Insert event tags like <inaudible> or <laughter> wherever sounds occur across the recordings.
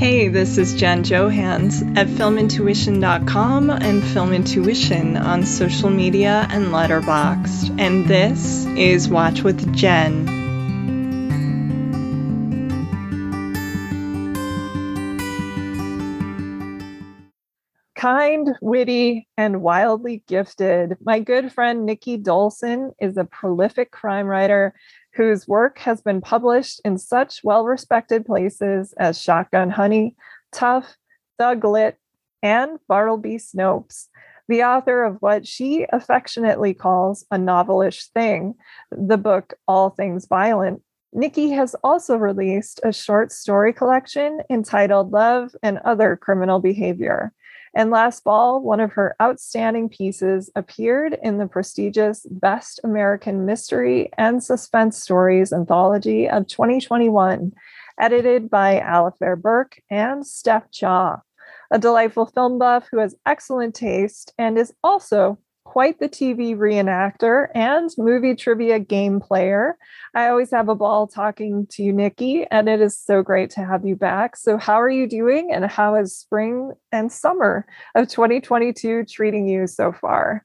Hey, this is Jen Johans at filmintuition.com and Film Intuition on social media and Letterboxd. And this is Watch with Jen. Kind, witty, and wildly gifted, my good friend Nikki Dolson is a prolific crime writer whose work has been published in such well respected places as Shotgun Honey, Tough, Thug Lit, and Bartleby Snopes. The author of what she affectionately calls a novelish thing, the book All Things Violent, Nikki has also released a short story collection entitled Love and Other Criminal Behavior. And last fall, one of her outstanding pieces appeared in the prestigious Best American Mystery and Suspense Stories anthology of 2021, edited by Alafair Burke and Steph Cha, a delightful film buff who has excellent taste and is also quite the TV reenactor and movie trivia game player. I always have a ball talking to you, Nikki, and it is so great to have you back. So, how are you doing, and how is spring and summer of 2022 treating you so far?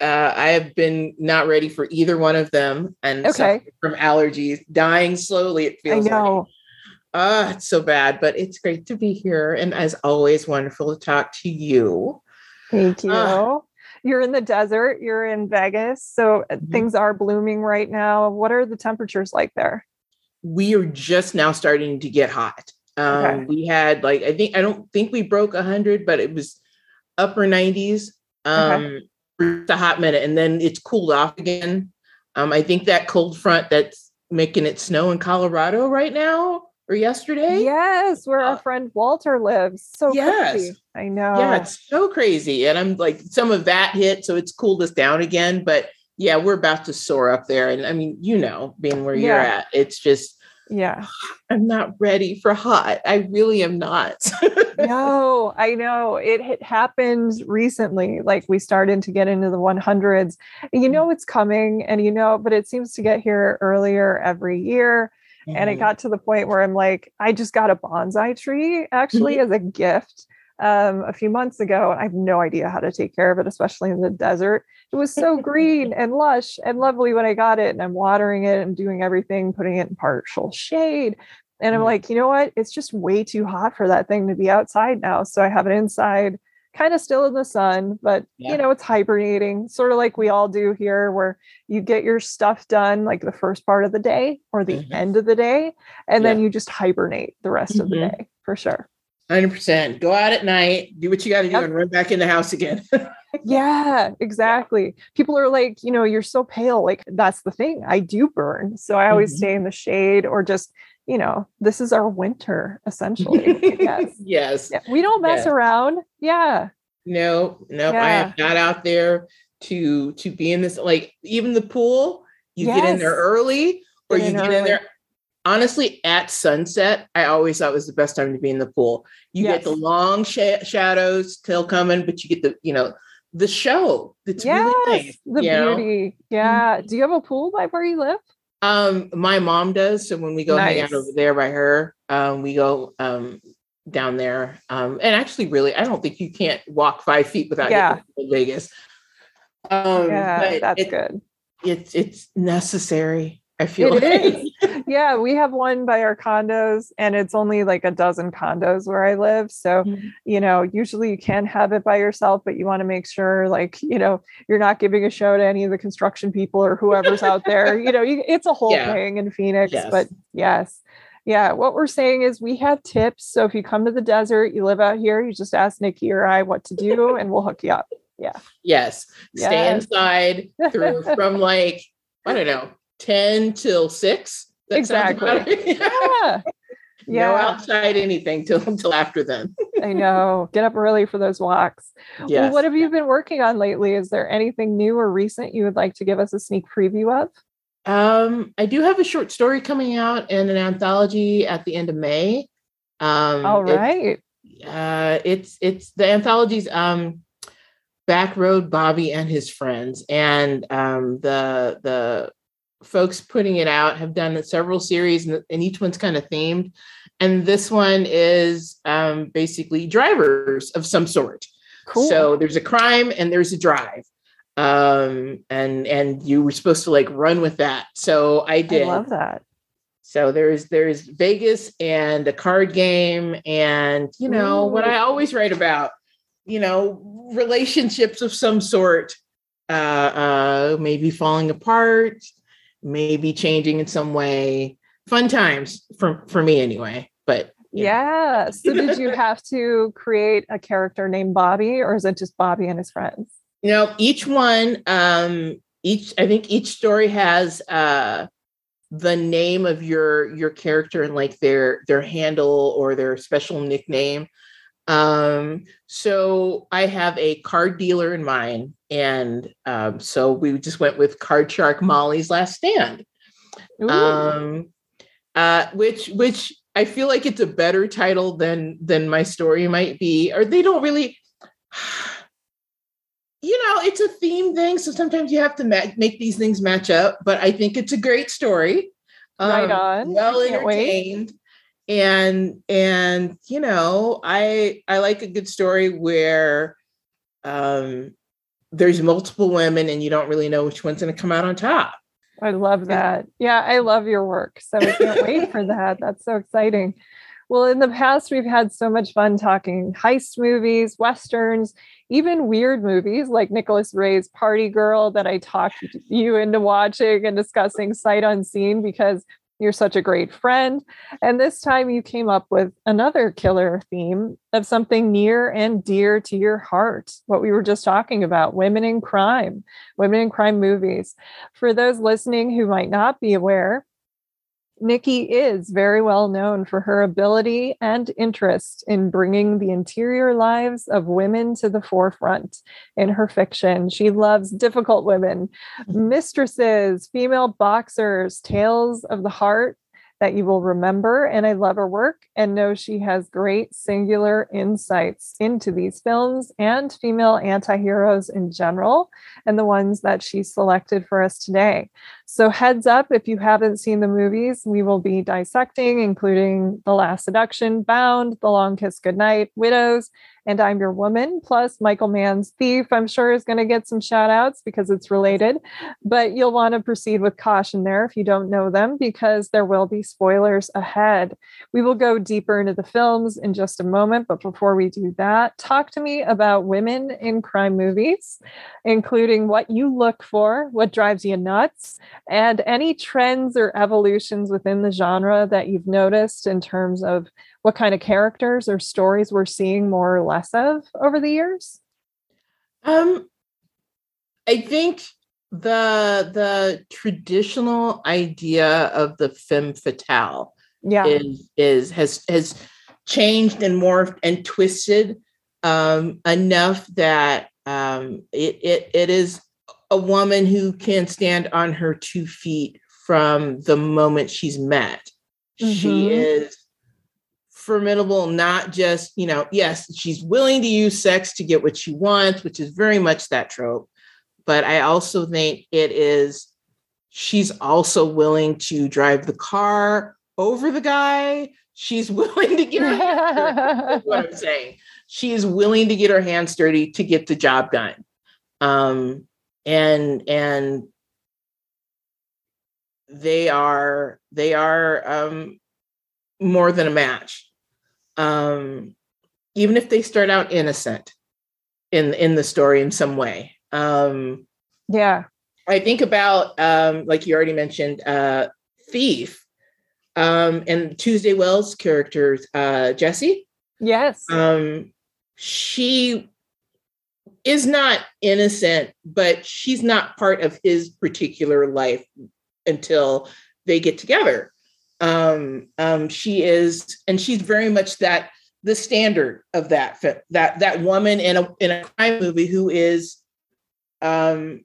Uh, I have been not ready for either one of them, and okay. from allergies, dying slowly. It feels. I know. Like. Ah, it's so bad, but it's great to be here, and as always, wonderful to talk to you. Thank you. Uh, you're in the desert, you're in Vegas, so uh, mm-hmm. things are blooming right now. What are the temperatures like there? We are just now starting to get hot. Um, okay. We had like I think I don't think we broke hundred, but it was upper 90s um, okay. for a hot minute, and then it's cooled off again. Um, I think that cold front that's making it snow in Colorado right now or yesterday. Yes, where uh, our friend Walter lives. So yes. crazy. I know. Yeah, it's so crazy. And I'm like, some of that hit, so it's cooled us down again. But yeah, we're about to soar up there. And I mean, you know, being where yeah. you're at, it's just yeah. <sighs> I'm not ready for hot. I really am not. <laughs> no, I know. It, it happened recently. Like we started to get into the 100s. You mm. know it's coming and you know, but it seems to get here earlier every year. Mm-hmm. And it mm-hmm. got to the point where I'm like, I just got a bonsai tree actually mm-hmm. as a gift um, a few months ago. I have no idea how to take care of it, especially in the desert. It was so green <laughs> and lush and lovely when I got it, and I'm watering it and doing everything, putting it in partial shade. And I'm mm-hmm. like, you know what? It's just way too hot for that thing to be outside now. So I have it inside kind of still in the sun, but yeah. you know, it's hibernating, sort of like we all do here, where you get your stuff done like the first part of the day or the mm-hmm. end of the day, and yeah. then you just hibernate the rest mm-hmm. of the mm-hmm. day for sure. 100%. Go out at night, do what you got to do, yep. and run back in the house again. <laughs> yeah, exactly. People are like, you know, you're so pale. Like, that's the thing. I do burn. So I always mm-hmm. stay in the shade or just you know, this is our winter essentially. yes. <laughs> yes. Yeah. We don't mess around. Yeah. No, no, yeah. I am not out there to to be in this like even the pool, you yes. get in there early or get you get early. in there honestly at sunset i always thought was the best time to be in the pool you yes. get the long sh- shadows still coming but you get the you know the show yes, really nice, the beauty know? yeah mm-hmm. do you have a pool by where you live Um, my mom does. So when we go nice. hang out over there by her, um, we go um down there. Um, and actually, really, I don't think you can't walk five feet without yeah. Vegas. Um, yeah, that's it, good. It's it's necessary. I feel it like. is. Yeah, we have one by our condos, and it's only like a dozen condos where I live. So, mm-hmm. you know, usually you can have it by yourself, but you want to make sure, like, you know, you're not giving a show to any of the construction people or whoever's out there. You know, you, it's a whole yeah. thing in Phoenix. Yes. But yes, yeah, what we're saying is we have tips. So if you come to the desert, you live out here, you just ask Nikki or I what to do, and we'll hook you up. Yeah. Yes. Stay yes. inside through <laughs> from like I don't know 10 till 6. That exactly. yeah. <laughs> Yeah. No outside anything till until after then. I know. Get up early for those walks. Yes. Well, what have you been working on lately? Is there anything new or recent you would like to give us a sneak preview of? Um, I do have a short story coming out in an anthology at the end of May. Um, All right. It's, uh, it's it's the anthology's um, Back Road Bobby and his friends, and um, the the folks putting it out have done several series and, and each one's kind of themed. And this one is um, basically drivers of some sort. Cool. so there's a crime and there's a drive. Um, and and you were supposed to like run with that. So i did. I love that. So there's there's vegas and a card game and you know Ooh. what i always write about you know relationships of some sort. Uh, uh maybe falling apart maybe changing in some way. Fun times for for me anyway. But yeah. yeah. So did you <laughs> have to create a character named Bobby, or is it just Bobby and his friends? You know, each one, um, each I think each story has uh the name of your your character and like their their handle or their special nickname um, so I have a card dealer in mind, and um, so we just went with Card Shark Molly's Last Stand. Um, uh, which which I feel like it's a better title than than my story might be, or they don't really. <sighs> You know, it's a theme thing, so sometimes you have to ma- make these things match up. But I think it's a great story. Right um, on. Well entertained. Wait and and you know i i like a good story where um there's multiple women and you don't really know which one's going to come out on top. I love that. Yeah i love your work so i can't wait for that. That's so exciting. Well in the past we've had so much fun talking heist movies westerns even weird movies like nicholas ray's party girl that i talked you into watching and discussing sight unseen because you're such a great friend. And this time you came up with another killer theme of something near and dear to your heart. What we were just talking about women in crime, women in crime movies. For those listening who might not be aware, Nikki is very well known for her ability and interest in bringing the interior lives of women to the forefront in her fiction. She loves difficult women, mm-hmm. mistresses, female boxers, tales of the heart, that you will remember. And I love her work and know she has great singular insights into these films and female anti heroes in general, and the ones that she selected for us today. So, heads up if you haven't seen the movies, we will be dissecting, including The Last Seduction, Bound, The Long Kiss Goodnight, Widows, and I'm Your Woman, plus Michael Mann's Thief, I'm sure is going to get some shout outs because it's related. But you'll want to proceed with caution there if you don't know them, because there will be spoilers ahead. We will go deeper into the films in just a moment. But before we do that, talk to me about women in crime movies, including what you look for, what drives you nuts, and any trends or evolutions within the genre that you've noticed in terms of what kind of characters or stories we're seeing more or less of over the years? Um, I think the the traditional idea of the femme fatale yeah. is is has has changed and morphed and twisted um, enough that um, it, it it is a woman who can stand on her two feet from the moment she's met. Mm-hmm. She is formidable, not just, you know, yes, she's willing to use sex to get what she wants, which is very much that trope. But I also think it is she's also willing to drive the car over the guy. She's <laughs> willing to get her hands what I'm saying. She is willing to get her hands dirty to get the job done. Um, and and they are they are um, more than a match. Um, even if they start out innocent in in the story in some way. Um, yeah, I think about um, like you already mentioned, uh, Thief, um, and Tuesday Weld's character uh, Jessie. Yes. Um, she is not innocent, but she's not part of his particular life until they get together. Um, um, she is, and she's very much that the standard of that that that woman in a in a crime movie who is um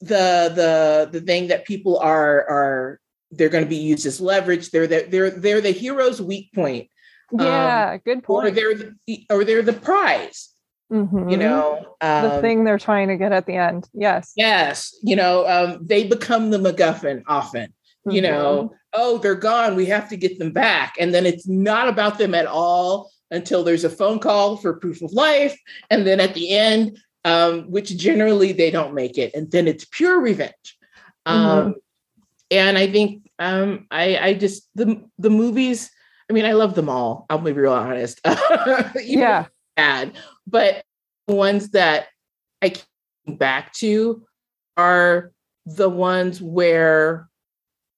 the the the thing that people are are they're going to be used as leverage they're the, they're they're the hero's weak point yeah um, good point or they're the, or they're the prize mm-hmm. you know um, the thing they're trying to get at the end yes yes you know um, they become the macguffin often. You know oh they're gone we have to get them back and then it's not about them at all until there's a phone call for proof of life and then at the end um, which generally they don't make it, and then it's pure revenge. Um, mm-hmm. And I think um, I, I just the the movies. I mean, I love them all. I'll be real honest. <laughs> yeah, bad, but the ones that I came back to are the ones where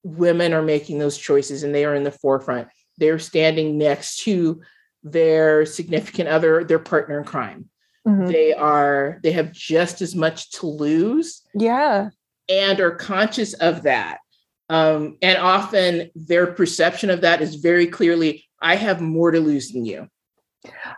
women are making those choices and they are in the forefront. They're standing next to their significant other, their partner in crime. Mm-hmm. They are, they have just as much to lose. Yeah. And are conscious of that. Um, and often their perception of that is very clearly, I have more to lose than you.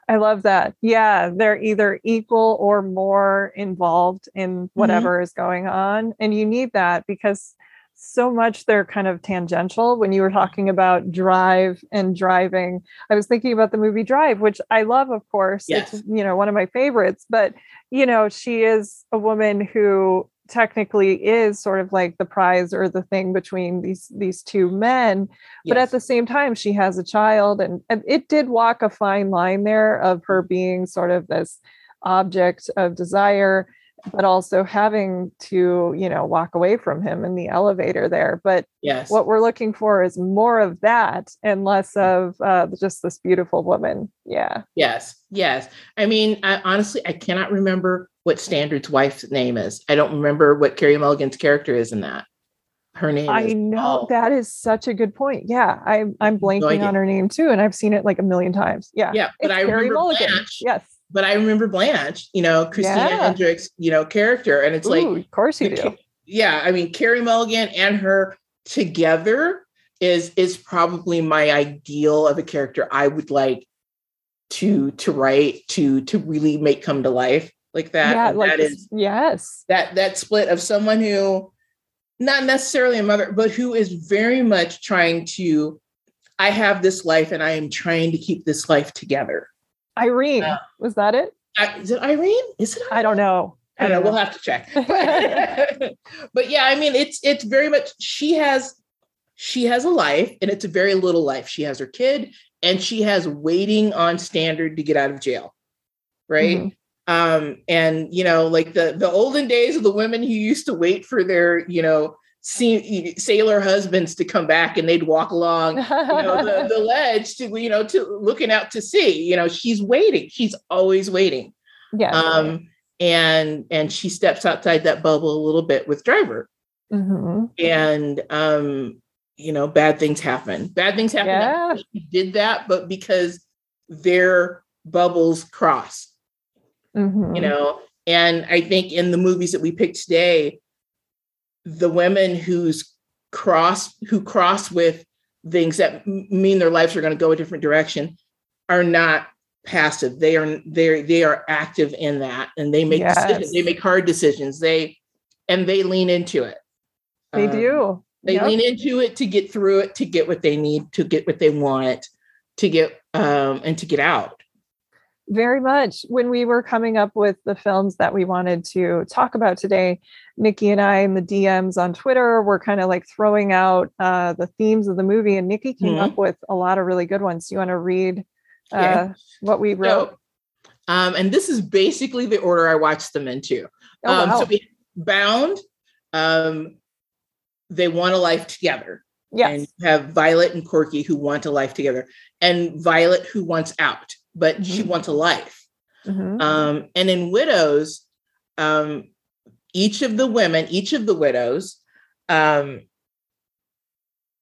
I love that. Yeah, they're either equal or more involved in mm-hmm. whatever mm-hmm. is going on. And you need that because so much they're kind of tangential. When you were talking about drive and driving i was thinking about the movie drive which i love of course. Yes. it's you know one of my favorites but you know she is a woman who technically is sort of like the prize or the thing between these these two men but at the same time she has a child and, and it did walk a fine line there of her being sort of this object of desire but also having to you know walk away from him in the elevator there. But yes. what we're looking for is more of that and less of uh, just this beautiful woman. Yeah. Yes yes. I mean I, honestly i cannot remember what standard's wife's name is. I don't remember what carey mulligan's character is in that. Her name i know that is such a good point. Yeah i'm i'm blanking no on her name too and i've seen it like a million times. Yeah. Yeah but it's i carey remember mulligan. Blanche. yes but I remember Blanche, you know, Christina yeah. Hendricks, you know, character. And it's Ooh, like, of course you do. Yeah. I mean, Carey Mulligan and her together is is probably my ideal of a character I would like to to write to to really make come to life like that. Yeah, like that is yes. That that split of someone who not necessarily a mother, but who is very much trying to I have this life and I am trying to keep this life together. Irene, uh, was that it? is it Irene? Is it? Irene? I don't know. I don't know. We'll have to check. But, <laughs> <laughs> but yeah, I mean, it's it's very much she has she has a life, and it's a very little life. She has her kid, and she has waiting on standard to get out of jail, right? Mm-hmm. Um, and you know, like the the olden days of the women who used to wait for their you know see, sailor husbands to come back and they'd walk along you know, the, <laughs> the ledge to you know to looking out to sea you know she's waiting she's always waiting yeah um and and she steps outside that bubble a little bit with driver mm-hmm. and um you know bad things happen bad things happen yeah. she did that but because their bubbles cross mm-hmm. you know and i think in the movies that we picked today the women who's cross who cross with things that mean their lives are going to go a different direction are not passive. They are they they are active in that and they make yes. decisions. They make hard decisions. They and they lean into it. They um, do. they yep. lean into it to get through it to get what they need to get what they want to get um and to get out very much. When we were coming up with the films that we wanted to talk about today, Nikki and I in the DMs on Twitter were kind of like throwing out uh, the themes of the movie, and Nikki came mm-hmm. up with a lot of really good ones. You want to read uh, yeah. what we wrote? So, um, and this is basically the order I watched them into. Oh, um, wow. So we bound. Um, they want a life together. Yes. And have Violet and Corky who want a life together, and Violet who wants out, but mm-hmm. she wants a life. Mm-hmm. Um, and in Widows, um, each of the women, each of the widows, um,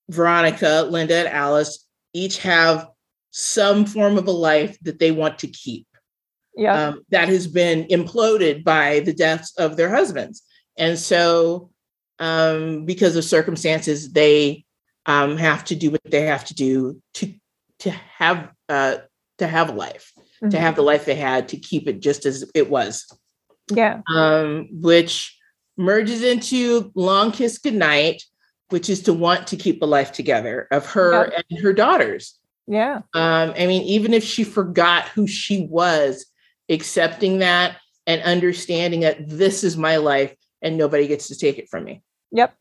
Veronica, Linda, and Alice, each have some form of a life that they want to keep. Yeah. Um, that has been imploded by the deaths of their husbands. And so, um, because of circumstances, they um, have to do what they have to do to to have uh, to have a life, mm-hmm. to have the life they had, to keep it just as it was. Yeah. Um, which merges into Long Kiss Goodnight, which is to want to keep a life together of her and her daughters. Yeah. Um, I mean, even if she forgot who she was, accepting that and understanding that this is my life and nobody gets to take it from me. Yep.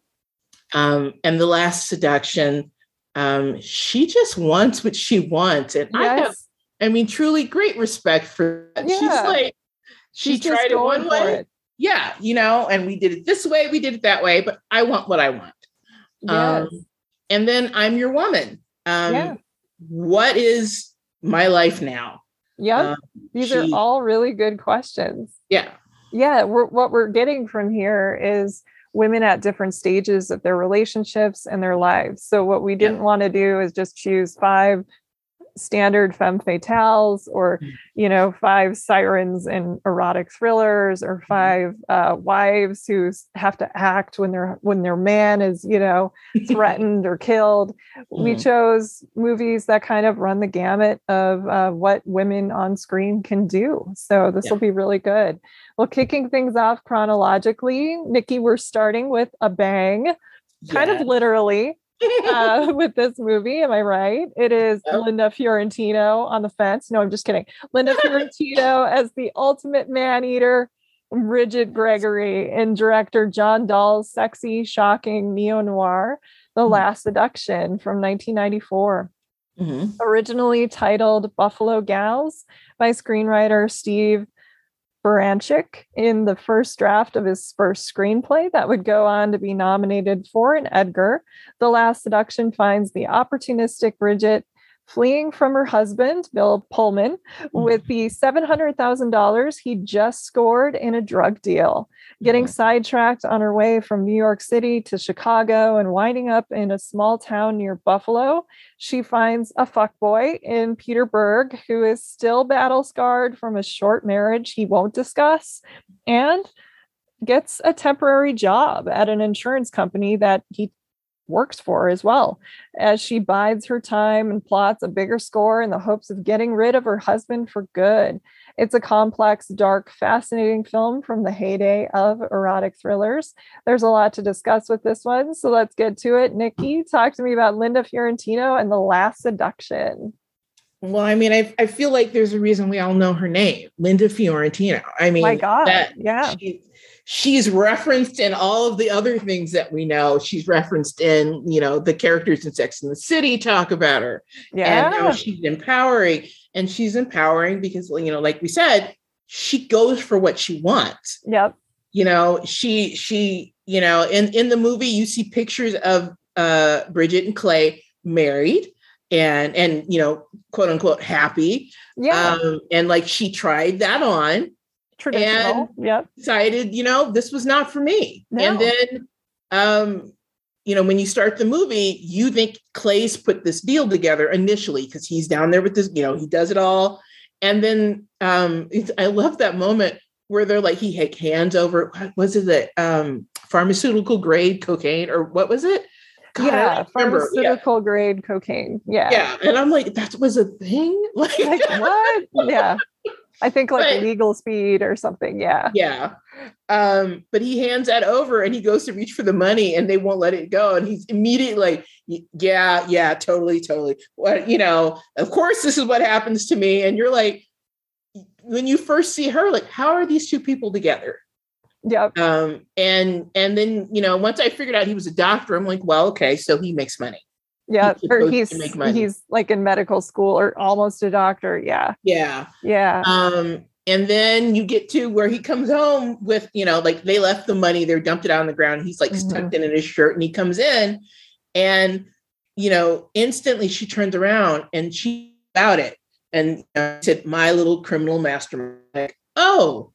Um, and the last seduction, um, she just wants what she wants. And yes. I have, I mean, truly great respect for that. Yeah. She's like, she She's tried it one way. It. Yeah, you know, and we did it this way, we did it that way, but I want what I want. Yes. Um, and then I'm your woman. Um, yeah. What is my life now? Yeah, um, these she, are all really good questions. Yeah. Yeah, we're, what we're getting from here is women at different stages of their relationships and their lives. So, what we didn't yeah. want to do is just choose five standard femme fatales or mm. you know five sirens in erotic thrillers or mm-hmm. five uh, wives who have to act when their when their man is you know <laughs> threatened or killed mm. we chose movies that kind of run the gamut of uh, what women on screen can do so this yeah. will be really good well kicking things off chronologically nikki we're starting with a bang kind of literally uh, <laughs> with this movie. Am I right? It is yep. Linda Fiorentino on the fence. No, I'm just kidding. Linda <laughs> Fiorentino as the ultimate man eater, Bridget Gregory, and director John Dahl's sexy, shocking neo noir, The mm-hmm. Last Seduction from 1994. Mm-hmm. Originally titled Buffalo Gals by screenwriter Steve Baranczyk in the first draft of his first screenplay that would go on to be nominated for an Edgar. The Last Seduction finds the opportunistic Bridget fleeing from her husband, Bill Pullman, mm-hmm. with the $700,000 he just scored in a drug deal, getting sidetracked on her way from New York City to Chicago and winding up in a small town near Buffalo. She finds a fuckboy in Peter Berg, who is still battle scarred from a short marriage he won't discuss, and gets a temporary job at an insurance company that he works for as well, as she bides her time and plots a bigger score in the hopes of getting rid of her husband for good. It's a complex, dark, fascinating film from the heyday of erotic thrillers. There's a lot to discuss with this one, so let's get to it. Nikki, talk to me about Linda Fiorentino and The Last Seduction. Well, I mean, I, I feel like there's a reason we all know her name, Linda Fiorentino. I mean, my God, that, yeah. She, she's referenced in all of the other things that we know. She's referenced in, you know, the characters in Sex and the City talk about her. Yeah. And how she's empowering. And she's empowering because, you know, like we said, she goes for what she wants. Yep. You know, she she, you know, in in the movie you see pictures of uh Bridget and Clay married and and you know, quote unquote happy. Yeah. Um, and like she tried that on traditional. And yep. Decided, you know, this was not for me. No. And then, um, you know, when you start the movie, you think Clay's put this deal together initially because he's down there with this, you know, he does it all. And then um, I love that moment where they're like, he had hands over, what was it, the um, pharmaceutical grade cocaine or what was it? God, yeah, pharmaceutical yeah. grade cocaine. Yeah. Yeah. And I'm like, that was a thing? <laughs> Like, like what? Yeah. I think like but, legal speed or something. Yeah. Yeah. Um, but he hands that over and he goes to reach for the money and they won't let it go. And he's immediately like, yeah, yeah, totally, totally. What, you know, of course, this is what happens to me. And you're like, when you first see her, like, how are these two people together? Yeah. Um, and and then you know, once I figured out he was a doctor, I'm like, well, okay, so he makes money. Yeah, he's or he's he's like in medical school or almost a doctor. Yeah. Yeah. Yeah. Um, and then you get to where he comes home with, you know, like they left the money, they're dumped it out on the ground. He's like mm-hmm. tucked in in his shirt, and he comes in, and you know, instantly she turns around and she about it and uh, said, "My little criminal mastermind." Like, oh,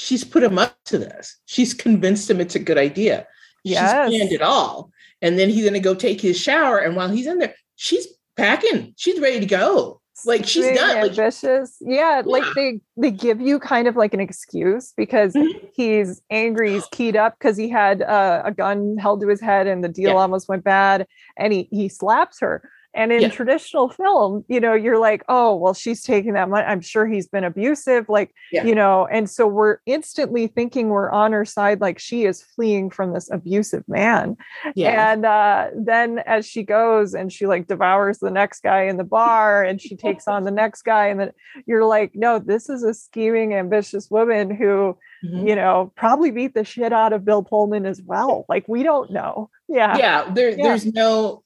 she's put him up to this. She's convinced him it's a good idea. Yes. She's planned it all. And then he's going to go take his shower. And while he's in there, she's packing. She's ready to go. Like she's done. Ambitious. Like, yeah, yeah, like they they give you kind of like an excuse because mm-hmm. he's angry, he's keyed up because he had uh, a gun held to his head and the deal yeah. almost went bad, and he he slaps her. And in yeah. traditional film, you know, you're like, oh, well, she's taking that money. I'm sure he's been abusive, like, yeah. you know, and so we're instantly thinking we're on her side, like she is fleeing from this abusive man. Yeah. And uh, then as she goes and she like devours the next guy in the bar and she takes on the next guy, and then you're like, no, this is a scheming, ambitious woman who, mm-hmm. you know, probably beat the shit out of Bill Pullman as well. Like, we don't know. Yeah. Yeah. There, yeah. There's no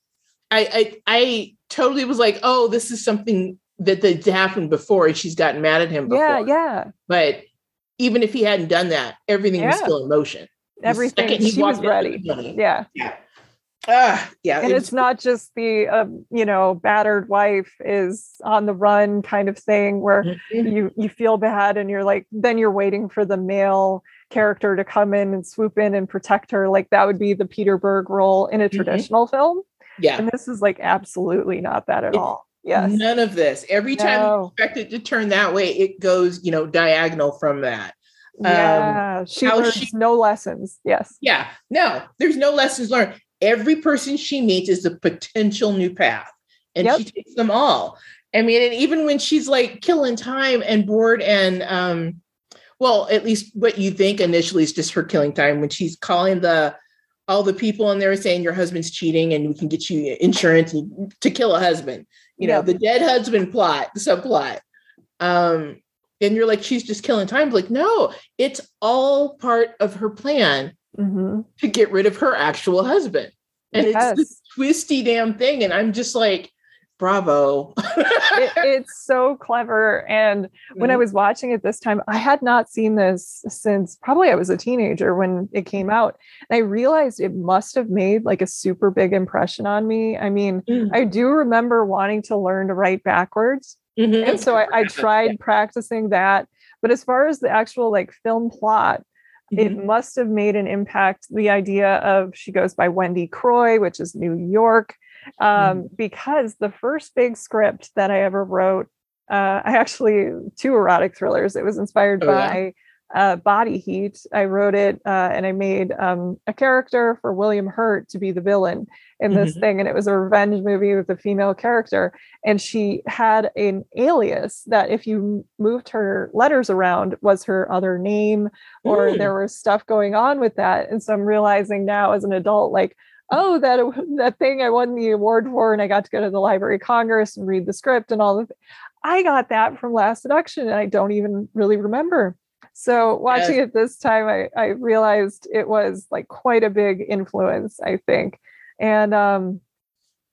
I, I I totally was like, oh, this is something that that happened before, and she's gotten mad at him before. Yeah, yeah. But even if he hadn't done that, everything yeah. was still in motion. Everything he was ready. Yeah. Yeah. Uh, yeah, and it's, it's not just the uh, you know battered wife is on the run kind of thing where mm-hmm. you you feel bad and you're like then you're waiting for the male character to come in and swoop in and protect her like that would be the Peter Berg role in a mm-hmm. traditional film yeah. And this is like absolutely not that at all. Yes. None of this. Every time no. you expect it to turn that way, it goes, you know, diagonal from that. Yeah. Um, she learns she, no lessons. Yes. Yeah. No, there's no lessons learned. Every person she meets is a potential new path. And yep. she takes them all. I mean, and even when she's like killing time and bored and um, well, at least what you think initially is just her killing time when she's calling the all the people in there saying your husband's cheating and we can get you insurance to kill a husband. You know, the dead husband plot, the subplot. Um, and you're like, she's just killing time. Like, no, it's all part of her plan mm-hmm. to get rid of her actual husband. And yes. it's this twisty damn thing. And I'm just like, bravo it, it's so clever and when i mm-hmm. was watching it this time i had not seen this since probably i was a teenager when it came out and i realized it must have made like a super big impression on me i mean mm. i do remember wanting to learn to write backwards mm-hmm. and so I, I <laughs> tried practicing that but as far as the actual like film plot Mm-hmm. it must have made an impact. The idea of she goes by Wendy Kroy, which is New York um, mm. because the first big script that I ever wrote, uh, I actually two erotic thrillers. It was inspired oh, by yeah. Uh, Body Heat. I wrote it uh, and I made um, a character for William Hurt to be the villain in this mm-hmm. thing, and it was a revenge movie with a female character, and she had an alias that if you moved her letters around was her other name, or mm. there was stuff going on with that. And so I'm realizing now as an adult, like oh that <laughs> that thing i won the award for and i got to go to the library of congress and read the script and all the i got that from last seduction and i don't even really remember so watching yes. it this time I, I realized it was like quite a big influence i think and um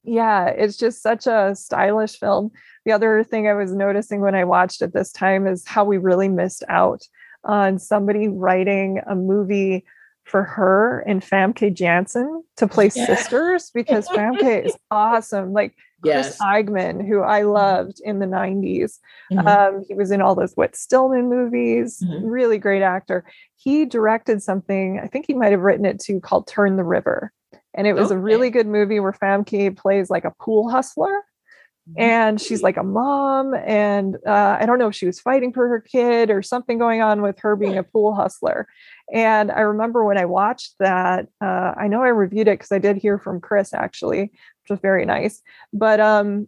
yeah it's just such a stylish film the other thing i was noticing when i watched it this time is how we really missed out on somebody writing a movie for her and Famke Janssen to play yeah. sisters because Famke is <laughs> awesome. Like yes. Chris Eigeman, who I mm-hmm. loved in the 90s. Mm-hmm. Um, he was in all those Whit Stillman movies, mm-hmm. really great actor. He directed something, I think he might have written it too, called Turn the River. And it was okay. a really good movie where Famke plays like a pool hustler and she's like a mom and uh, i don't know if she was fighting for her kid or something going on with her being a pool hustler and i remember when i watched that uh, i know i reviewed it because i did hear from chris actually which was very nice but um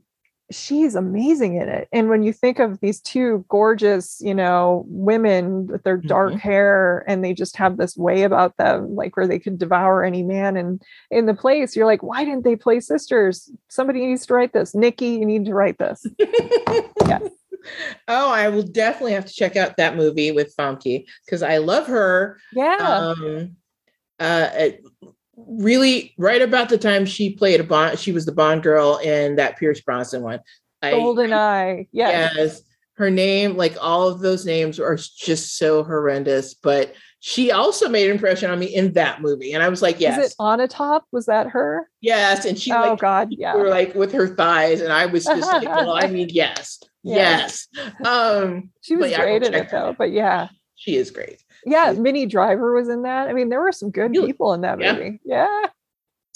she's amazing in it. And when you think of these two gorgeous, you know, women with their dark mm-hmm. hair and they just have this way about them, like where they could devour any man and in the place, you're like, why didn't they play sisters? Somebody needs to write this. Nikki, you need to write this. <laughs> yeah. oh, I will definitely have to check out that movie with Famke because I love her. Yeah. Um, uh, really, right about the time she played a Bond, she was the Bond girl in that Pierce Brosnan one. Golden Eye. Yes. yes. Her name, like all of those names, are just so horrendous. But she also made an impression on me in that movie. And I was like, yes. Is it on a top? Was that her? Yes. And she Oh like, God, yeah. Were like with her thighs. And I was just like, well, I <laughs> mean, yes. Yes. Um she was yeah, great in it though, but yeah. She is great. Yeah, Minnie Driver was in that. I mean, there were some good really? people in that movie. Yeah.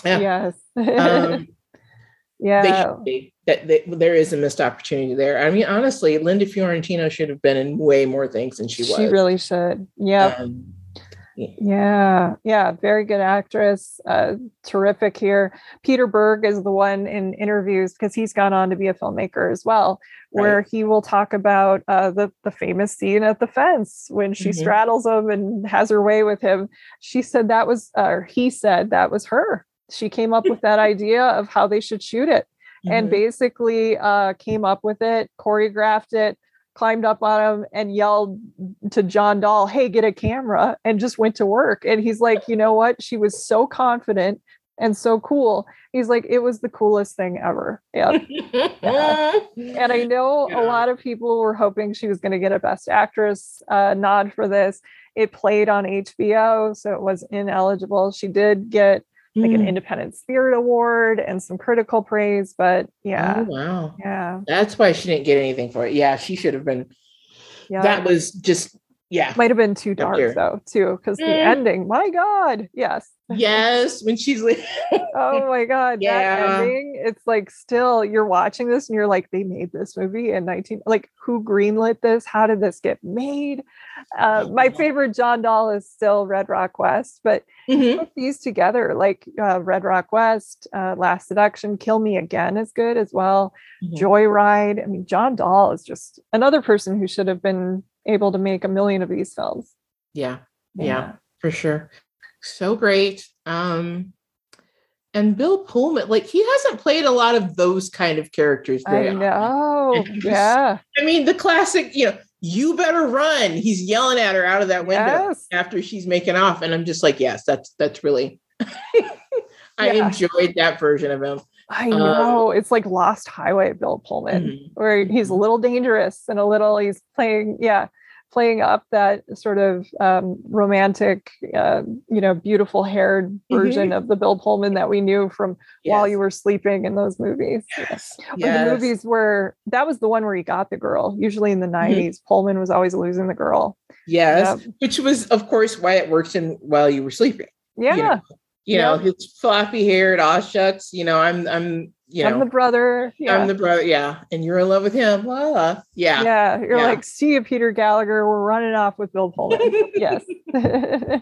yeah. Yes. Um, <laughs> yeah. Be, that, that, there is a missed opportunity there. I mean, honestly, Linda Fiorentino should have been in way more things than she was. She really should. Yeah. Um, yeah, yeah, very good actress. Uh, terrific here. Peter Berg is the one in interviews because he's gone on to be a filmmaker as well, where right. he will talk about uh, the the famous scene at the fence when she mm-hmm. straddles him and has her way with him. She said that was, or he said that was her. She came up with that idea of how they should shoot it, mm-hmm. and basically uh, came up with it, choreographed it climbed up on him and yelled to John Dahl, Hey, get a camera, and just went to work. And he's like, You know what? She was so confident and so cool. He's like, It was the coolest thing ever. Yeah. <laughs> yeah. And I know yeah. a lot of people were hoping she was going to get a Best Actress uh, nod for this. It played on HBO, so it was ineligible. She did get like an mm. independent spirit award and some critical praise but yeah. Oh, wow. Yeah. That's why she didn't get anything for it. Yeah she should have been. Yeah. That was just yeah. might have been too dark though too because mm. the ending my god yes. Yes when she's like <laughs> oh my god yeah. that ending it's like still you're watching this and you're like they made this movie in 19 like who greenlit this? How did this get made? Uh, my favorite john dahl is still red rock west but mm-hmm. put these together like uh, red rock west uh, last seduction kill me again is good as well mm-hmm. joyride i mean john dahl is just another person who should have been able to make a million of these films. Yeah. Yeah, yeah for sure. So great. Um and Bill Pullman, like he hasn't played a lot of those kind of characters. I know. yeah. I mean, the classic, you know, you better run. He's yelling at her out of that window yes. after she's making off. And I'm just like, yes, that's that's really <laughs> I yeah. enjoyed that version of him. I um, know. Um, it's like Lost Highway, Bill Pullman, mm-hmm. where he's a little dangerous and a little, he's playing, yeah, playing up that sort of um, romantic, uh, you know, beautiful haired version mm-hmm. of the Bill Pullman that we knew from yes. While You Were Sleeping in those movies. Yes. Or yes. the movies where that was the one where he got the girl. Usually in the 90s, mm-hmm. Pullman was always losing the girl. Yes. Yep. Which was, of course, why it works in While You Were Sleeping. Yeah. You know? You know, his floppy haired aw shucks, you know, I'm I'm you know I'm the brother. Yeah. I'm the brother, yeah. And you're in love with him. La, la. Yeah. Yeah. You're yeah. like, see you, Peter Gallagher. We're running off with Bill Pullman. <laughs> yes. <laughs>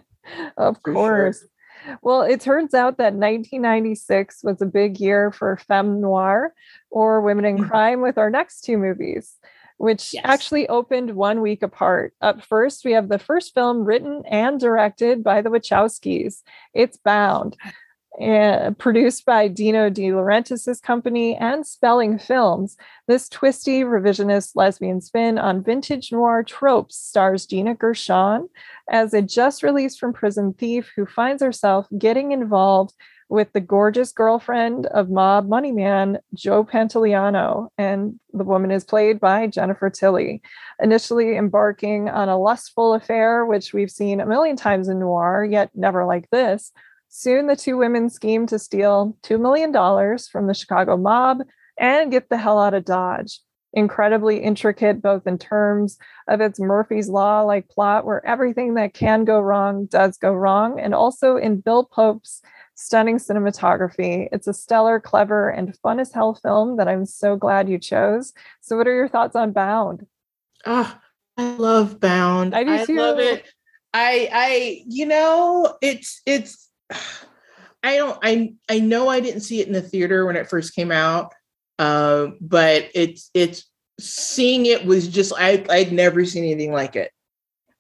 of for course. Sure. Well, it turns out that 1996 was a big year for femme noir or women in mm-hmm. crime with our next two movies which yes. actually opened one week apart. Up first, we have the first film written and directed by the Wachowskis. It's Bound. Uh, produced by Dino De Laurentiis' company and Spelling Films, this twisty revisionist lesbian spin on vintage noir tropes stars Gina Gershon as a just released from prison thief who finds herself getting involved with the gorgeous girlfriend of mob money man Joe Pantoliano, and the woman is played by Jennifer Tilly. Initially embarking on a lustful affair, which we've seen a million times in noir, yet never like this. Soon the two women scheme to steal $2 million from the Chicago mob and get the hell out of Dodge. Incredibly intricate, both in terms of its Murphy's Law like plot, where everything that can go wrong does go wrong, and also in Bill Pope's stunning cinematography. It's a stellar, clever, and fun as hell film that I'm so glad you chose. So, what are your thoughts on Bound? Oh, I love Bound. I do I too. love it. I, I, you know, it's, it's. I don't. I, I know I didn't see it in the theater when it first came out, uh, but it's, it's seeing it was just. I, I'd never seen anything like it.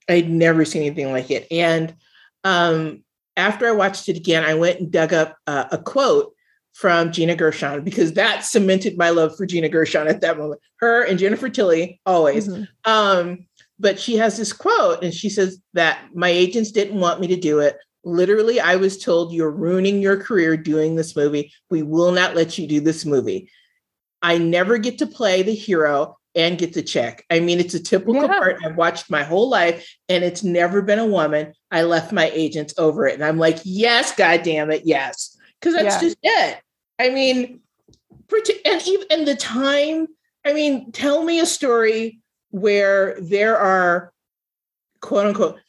I'd never seen anything like it, and um, after I watched it again, I went and dug up uh, a quote from Gina Gershon because that cemented my love for Gina Gershon at that moment. Her and Jennifer Tilly, always. Mm-hmm. Um, but she has this quote, and she says that my agents didn't want me to do it. Literally, I was told you're ruining your career doing this movie. We will not let you do this movie. I never get to play the hero and get the check. I mean, it's a typical yeah. part I've watched my whole life, and it's never been a woman. I left my agents over it, and I'm like, yes, god damn it, yes, because that's yeah. just it. I mean, and even in the time, I mean, tell me a story where there are quote unquote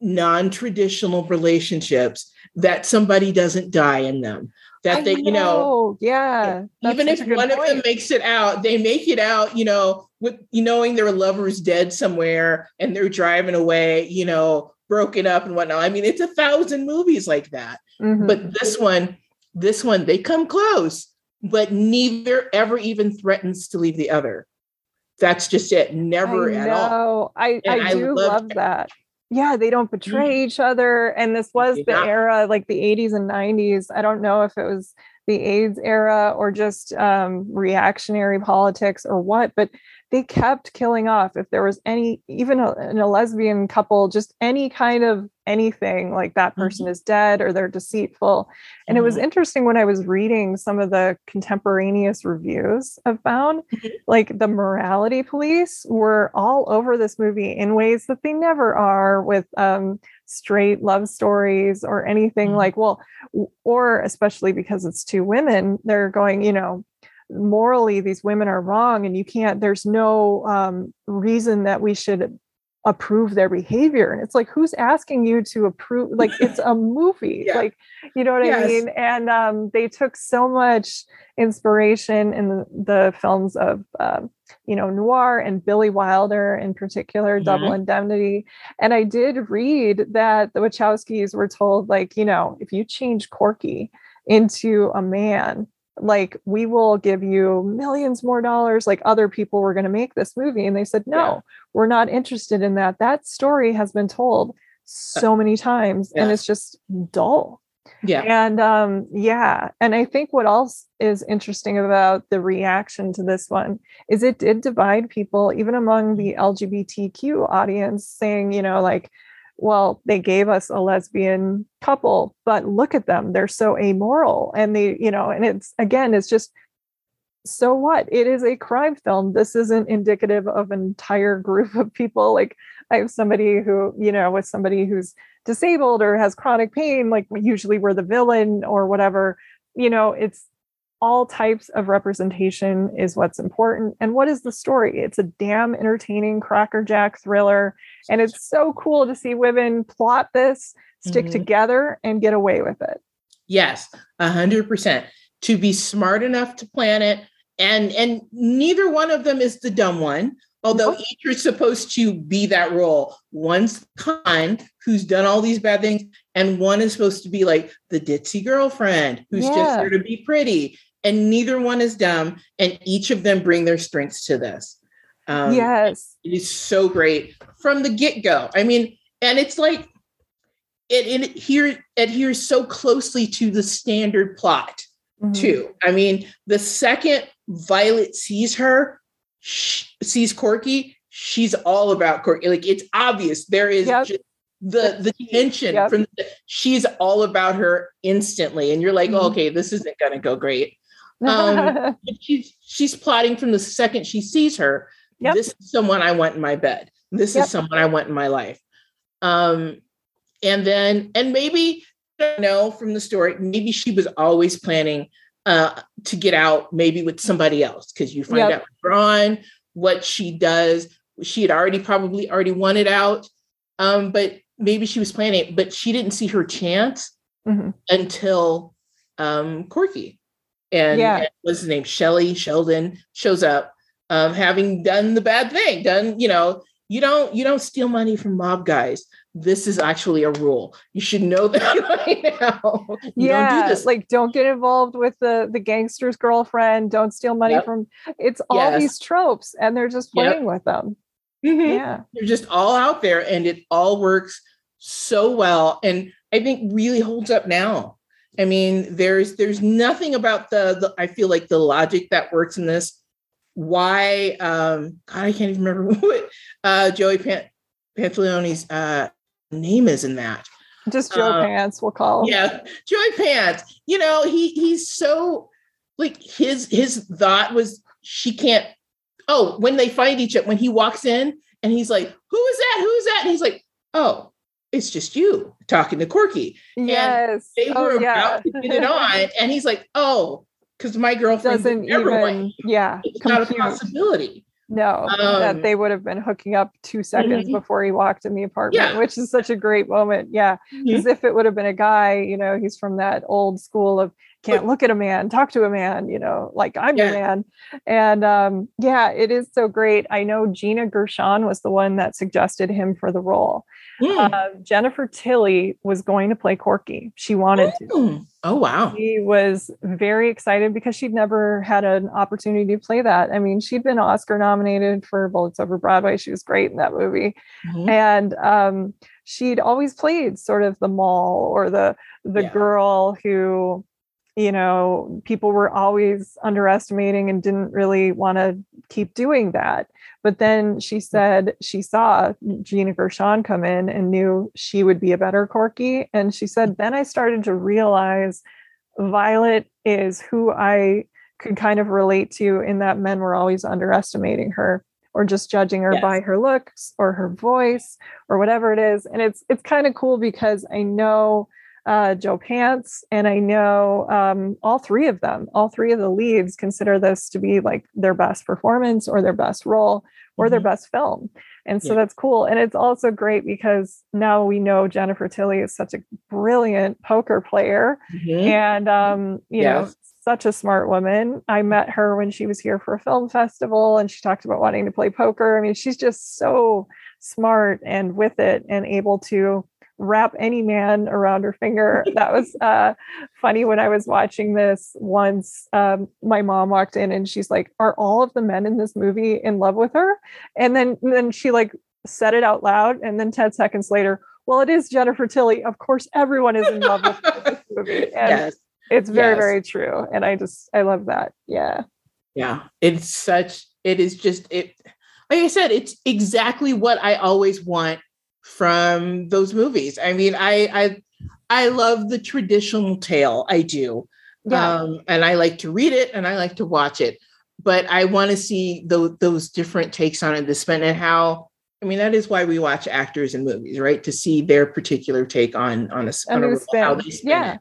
non-traditional relationships that somebody doesn't die in them that I they, know. you know, yeah. Even if one point. of them makes it out, they make it out, you know, with you knowing their lover's dead somewhere and they're driving away, you know, broken up and whatnot. I mean, it's a thousand movies like that. Mm-hmm. But this one, this one, they come close, but neither ever even threatens to leave the other. That's just it. Never at all. I, I, I do love that yeah they don't betray mm-hmm. each other and this was the era like the 80s and 90s i don't know if it was the aids era or just um, reactionary politics or what but they kept killing off. If there was any even a, in a lesbian couple just any kind of anything like that person mm-hmm. is dead or they're deceitful and mm-hmm. it was mm-hmm. interesting when i was reading some of the contemporaneous reviews of bound mm-hmm. like the morality police were all over this movie in ways that they never are with um, straight love stories or anything mm-hmm. like well or especially because it's two women they're going you know morally these women are wrong and you can't there's no um, reason that we should approve their behavior and it's like who's asking you to approve like it's a movie <laughs> yeah. like you know what yes. i mean and um, they took so much inspiration in the, the films of um, you know noir and billy wilder in particular mm-hmm. double indemnity and i did read that the wachowskis were told like you know if you change corky into a man like we will give you millions more dollars like other people were going to make this movie and they said no yeah. we're not interested in that that story has been told uh, so many times yeah. and it's just dull yeah and um yeah and i think what else is interesting about the reaction to this one is it did divide people even among the lgbtq audience saying you know like well, they gave us a lesbian couple, but look at them. They're so amoral. And they, you know, and it's again, it's just so what? It is a crime film. This isn't indicative of an entire <laughs> group of people. Like I have somebody who, you know, with somebody who's disabled or has chronic pain, like usually we're the villain or whatever. You know, it's all types of representation is what's important. And what is the story? It's a damn entertaining crackerjack thriller. And it's so cool to see women plot this, stick mm-hmm. together, and get away with it. Yes, a hundred percent. To be smart enough to plan it. And and neither one of them is the dumb one. Although nope. each is supposed to be that role. One's con who's done all these bad things, and one is supposed to be like the ditzy girlfriend who's yeah. just there to be pretty and neither one is dumb and each of them bring their strengths to this um, yes it is so great from the get-go i mean and it's like it, it here adheres so closely to the standard plot mm-hmm. too i mean the second violet sees her sees corky she's all about corky like it's obvious there is yep. the the tension yep. from the, she's all about her instantly and you're like mm-hmm. oh, okay this isn't going to go great um, <laughs> she's she's plotting from the second she sees her. Yep. This is someone I want in my bed. This yep. is someone I want in my life. Um, and then, and maybe I don't know from the story, maybe she was always planning uh, to get out, maybe with somebody else, because you find yep. out Ron what she does. She had already probably already wanted out, um, but maybe she was planning, but she didn't see her chance mm-hmm. until um, Corky and, yeah. and what's his name? Shelly Sheldon shows up, um, having done the bad thing. Done, you know, you don't you don't steal money from mob guys. This is actually a rule. You should know that <laughs> right now. You yeah, don't do like don't get involved with the the gangster's girlfriend. Don't steal money yep. from. It's all yes. these tropes, and they're just playing yep. with them. Mm-hmm. Yeah, they're just all out there, and it all works so well, and I think really holds up now I mean, there's there's nothing about the, the I feel like the logic that works in this. Why um God, I can't even remember <laughs> what uh Joey Pan- Pantoliano's uh name is in that. Just Joe uh, Pants, we'll call him. Yeah, Joey Pants. You know, he he's so like his his thought was she can't. Oh, when they find each other, when he walks in and he's like, "Who is that? Who is that?" and he's like, "Oh, it's just you talking to Corky. Yes. And they oh, were yeah. about to get it on. <laughs> And he's like, oh, because my girlfriend doesn't even, yeah, it's not a possibility. No, um, that they would have been hooking up two seconds mm-hmm. before he walked in the apartment, yeah. which is such a great moment. Yeah. Because mm-hmm. if it would have been a guy, you know, he's from that old school of can't look at a man, talk to a man, you know, like I'm yeah. man. And um, yeah, it is so great. I know Gina Gershon was the one that suggested him for the role. Mm. Uh, Jennifer Tilly was going to play Corky. She wanted mm. to. Oh, wow. She was very excited because she'd never had an opportunity to play that. I mean, she'd been Oscar nominated for Bullets Over Broadway. She was great in that movie. Mm-hmm. And um, she'd always played sort of the mall or the the yeah. girl who you know people were always underestimating and didn't really want to keep doing that but then she mm-hmm. said she saw Gina Gershon come in and knew she would be a better Corky. And she said, then I started to realize Violet is who I could kind of relate to in that men were always underestimating her or just judging her yes. by her looks or her voice or whatever it is. And it's it's kind of cool because I know uh, Joe Pants, and I know um, all three of them, all three of the leads consider this to be like their best performance or their best role or mm-hmm. their best film. And so yeah. that's cool. And it's also great because now we know Jennifer Tilly is such a brilliant poker player mm-hmm. and, um, you yes. know, such a smart woman. I met her when she was here for a film festival and she talked about wanting to play poker. I mean, she's just so smart and with it and able to wrap any man around her finger. That was uh, funny when I was watching this once. Um, my mom walked in and she's like, "Are all of the men in this movie in love with her?" And then and then she like said it out loud, and then ten seconds later, well, it is Jennifer Tilly. Of course, everyone is in love with this movie. <laughs> And yes. It's very yes. very true, and I just I love that. Yeah. Yeah, it's such. It is just it. Like I said, it's exactly what I always want from those movies. I mean, I I I love the traditional tale. I do. Yeah. Um, and I like to read it and I like to watch it. But I want to see those those different takes on it, the spin and how I mean, that is why we watch actors in movies, right? To see their particular take on on a, on a how they spin yeah. it.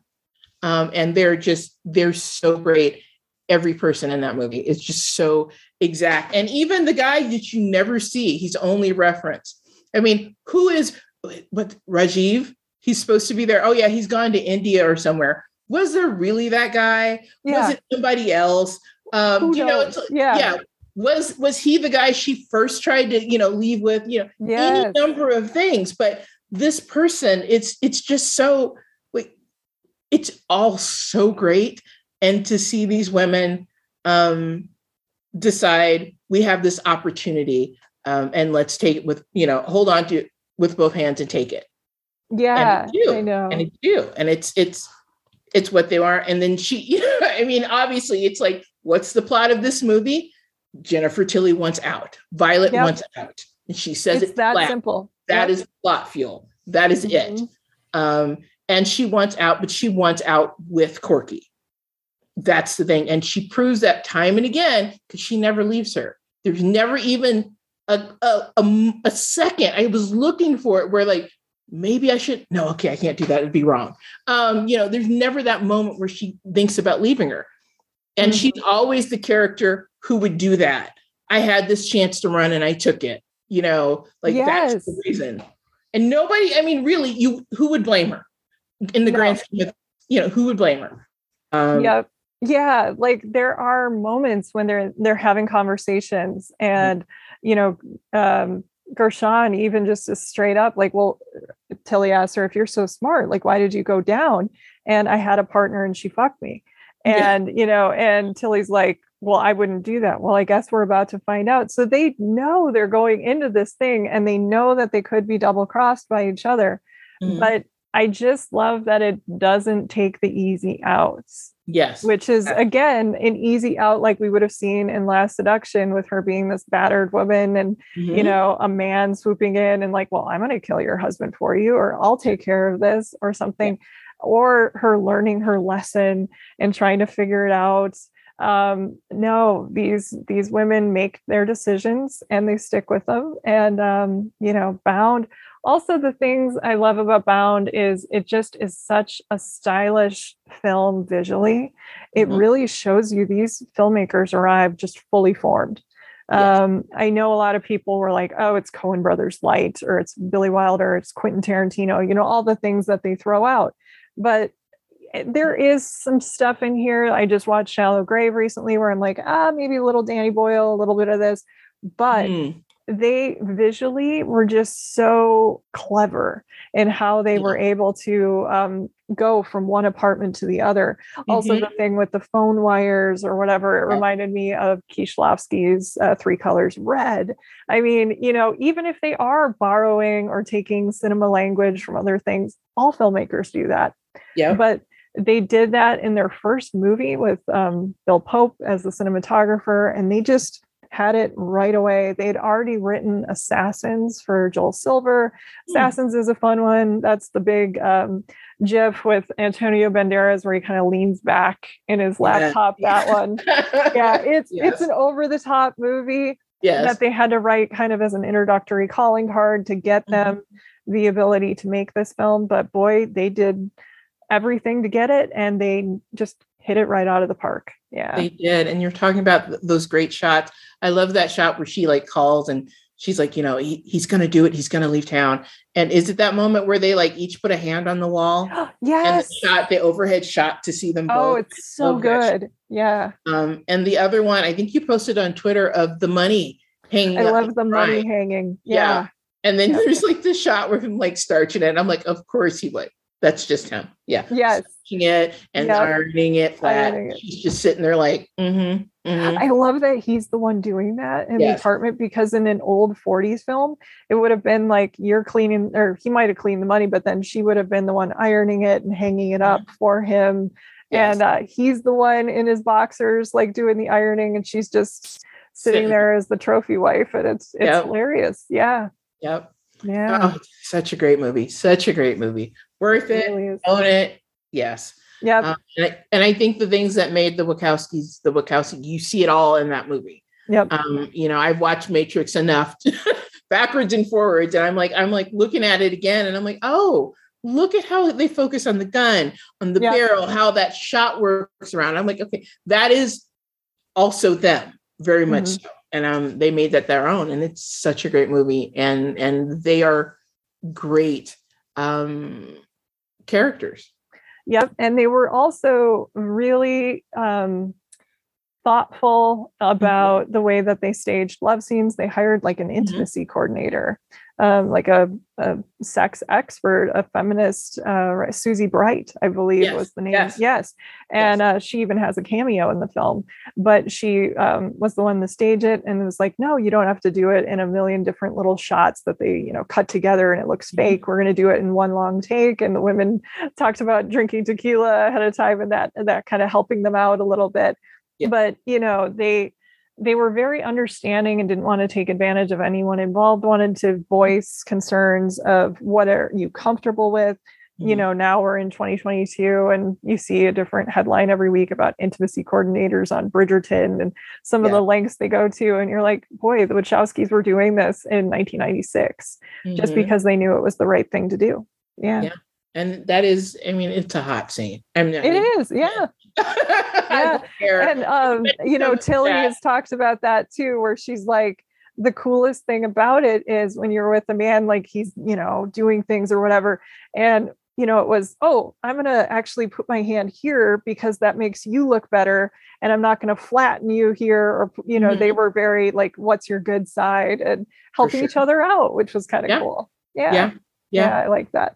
Um, and they're just they're so great. Every person in that movie is just so exact. And even the guy that you never see, he's only referenced. I mean, who is what Rajiv? He's supposed to be there. Oh yeah, he's gone to India or somewhere. Was there really that guy? Yeah. Was it somebody else? Um, you know, yeah. yeah. Was was he the guy she first tried to, you know, leave with? You know, yes. any number of things. But this person, it's it's just so like it's all so great. And to see these women um decide we have this opportunity um, and let's take it with you know hold on to with both hands and take it. Yeah i know. and it's you and it's it's it's what they are. And then she <laughs> you know, i mean obviously it's like what's the plot of this movie? Jennifer tilly wants out. Violet yep. wants out. And she says it's it that flat. simple. That yep. is plot fuel. That is mm-hmm. it um and she wants out but she wants out with corky. That's the thing. And she proves that time and again because she never leaves her. There's never even a, a, a, a second. I was looking for it where like maybe I should no, okay, I can't do that. It'd be wrong. Um, you know, there's never that moment where she thinks about leaving her. And mm-hmm. she's always the character who would do that. I had this chance to run and I took it. You know, like yes. that's the reason. And nobody, I mean, really, you who would blame her in the no. grand scheme of, you know, who would blame her? Um, yep. Yeah, like there are moments when they're they're having conversations and mm-hmm you know, um, Gershon even just straight up like, well, Tilly asked her, if you're so smart, like, why did you go down? And I had a partner and she fucked me. And, yeah. you know, and Tilly's like, well, I wouldn't do that. Well, I guess we're about to find out. So they know they're going into this thing and they know that they could be double crossed by each other. Mm-hmm. But I just love that it doesn't take the easy outs. Yes. Which is again an easy out like we would have seen in Last Seduction with her being this battered woman and mm-hmm. you know a man swooping in and like, well, I'm going to kill your husband for you or I'll take care of this or something. Yeah. Or her learning her lesson and trying to figure it out um, no these these women make their decisions and they stick with them and um, you know bound also the things i love about bound is it just is such a stylish film visually it mm-hmm. really shows you these filmmakers arrived just fully formed yes. um, i know a lot of people were like oh it's coen brothers light or it's billy wilder it's quentin tarantino you know all the things that they throw out but Eh, there is some stuff in here. I just watched Shallow Grave recently where I'm like, ah, maybe a little Danny Boyle, a little bit of this. But mm. They visually were just so clever in how they yeah. were able to um, go from one apartment to the other. Mm-hmm. Also, the thing with the phone wires or whatever, it reminded me of Kieślowski's uh, Three Colors Red. I mean, you know, even if they are borrowing or taking cinema language from other things, all filmmakers do that. Yeah. But they did that in their first movie with um, Bill Pope as the cinematographer, and they just had it right away. They'd already written Assassins for Joel Silver. Hmm. Assassins mm. is a fun one. That's the big um, GIF with Antonio Banderas where he kind of leans back in his laptop. Yeah. That one, <laughs> yeah, it's yes. it's an over the top movie yes. that they had to write kind of as an introductory calling card to get mm-hmm. them mm-hmm. the ability to make this film. But boy, they did everything to get it and they just hit it right out of the park. Yeah. They did. And you're talking about those great shots. I love that shot where she like calls and she's like, you know, he, he's going to do it. He's going to leave town. And is it that moment where they like each put a hand on the wall? yes. <gasps> And the shot, the overhead shot to see them oh, both. Oh, it's so good. Yeah. Um, and the other one, I think you posted on Twitter of the money hanging. I love the money hanging. Yeah. yeah. And then <laughs> there's like the shot where him like starching it. I'm like, of course he would. That's just him. Yeah. Yes. it and yep. ironing it flat. Ironing it. He's just sitting there like, mm-hmm, mm-hmm. I love that he's the one doing that in yes. the apartment because in an old 40s film, it would have been like you're cleaning, or he might have cleaned the money, but then she would have been the one ironing it and hanging it up for him. Yes. And uh, he's the one in his boxers, like doing the ironing, and she's just sitting there as the trophy wife. And it's it's yep. hilarious. Yeah. Yep. Yeah. Oh, such a great movie. Such a great movie worth it, really own it. Yes. Yeah. Um, and, I, and, I, think the things that made the Wachowskis, the Wachowski, you see it all in that movie. Yep. Um, you know, I've watched Matrix enough <laughs> backwards and forwards, and I'm like, I'm like looking at it again, and I'm like, oh, look at how they focus on the gun, on the yep. barrel, how that shot works around. I'm like, okay, that is also them, very much mm-hmm. so. And um, they made that their own, and it's such a great movie, and and they are great um characters. Yep. And they were also really um, thoughtful mm-hmm. about the way that they staged love scenes. They hired like an mm-hmm. intimacy mm-hmm. coordinator um, like a, a, sex expert, a feminist, uh, Susie Bright, I believe yes. was the name. Yes, yes. and yes. Uh, she even has a cameo in the film. But she um, was the one to stage it, and it was like, no, you don't have to do it in a million different little shots that they, you know, cut together and it looks mm-hmm. fake. We're going to do it in one long take. And the women talked about drinking tequila ahead of time, and that that kind of helping them out a little bit. Yeah. But you know, they they were very understanding and didn't want to take advantage of anyone involved wanted to voice concerns of what are you comfortable with mm-hmm. you know now we're in 2022 and you see a different headline every week about intimacy coordinators on bridgerton and some yeah. of the lengths they go to and you're like boy the wachowskis were doing this in 1996 mm-hmm. just because they knew it was the right thing to do yeah, yeah. And that is i mean it's a hot scene I mean, it is yeah yeah. <laughs> And um, you know, Tilly has talked about that too, where she's like, the coolest thing about it is when you're with a man, like he's, you know, doing things or whatever. And, you know, it was, oh, I'm going to actually put my hand here because that makes you look better. And I'm not going to flatten you here. Or, you know, mm-hmm. they were very like, what's your good side and helping sure. each other out, which was kind of yeah. cool. Yeah. yeah. Yeah. I like that.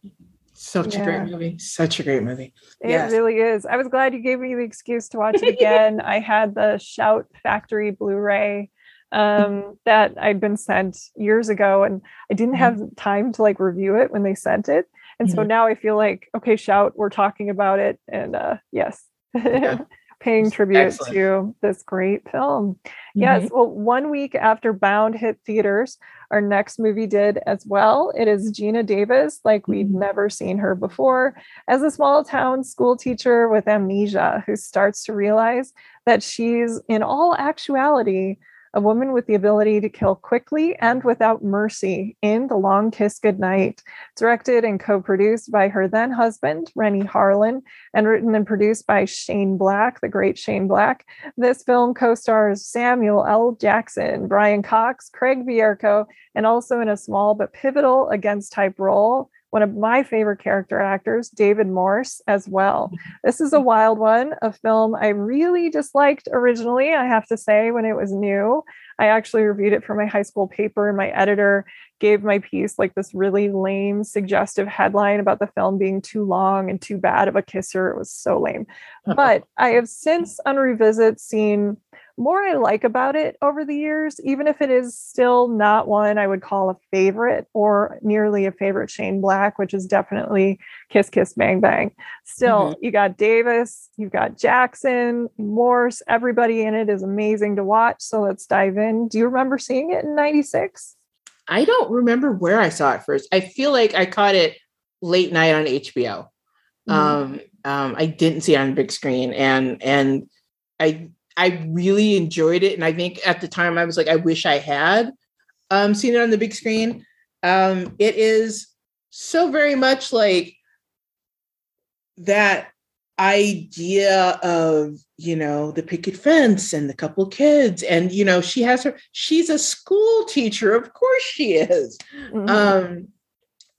Such yeah. a great movie. Such a great movie. It yes. really is. I was glad you gave me the excuse to watch it again. I had the Shout Factory Blu-ray um, that I'd been sent years ago, and I didn't mm-hmm. have time to like review it when they sent it. And mm-hmm. so now I feel like, okay, shout, we're talking about it. And uh, yes. Yeah. <laughs> paying tribute Excellent. to this great film. Mm-hmm. Yes, well, one week after Bound hit theaters, our next movie did as well. It is Geena Davis, like we'd mm-hmm. never seen her before, as a small town school teacher with amnesia who starts to realize that she's, in all actuality, a woman with the ability to kill quickly and without mercy in The Long Kiss Goodnight, directed and co produced by her then husband, Renny Harlin, and written and produced by Shane Black, the great Shane Black. This film co stars Samuel L. Jackson, Brian Cox, Craig Bierko, and also in a small but pivotal against type role one of my favorite character actors, David Morse, as well. <laughs> This is a wild one, a film I really disliked originally, I have to say, when it was new. I actually reviewed it for my high school paper, and my editor gave my piece like this really lame, suggestive headline about the film being too long and too bad of a kisser. It was so lame. <laughs> But I have since, on revisit, seen more I like about it over the years, even if it is still not one I would call a favorite or nearly a favorite Shane Black, which is definitely Kiss Kiss Bang Bang. Still, mm-hmm. you got Davis, you've got Jackson, Morse, everybody in it is amazing to watch. So let's dive in. Do you remember seeing it in 96? I don't remember where I saw it first. I feel like I caught it late night on HBO. Mm-hmm. Um, um, I didn't see it on big screen and and I I really enjoyed it. And I think at the time I was like, I wish I had um, seen it on the big screen. Um, it is so very much like that idea of you know the picket fence and the couple kids and you know she has her she's a school teacher of course she is mm-hmm. um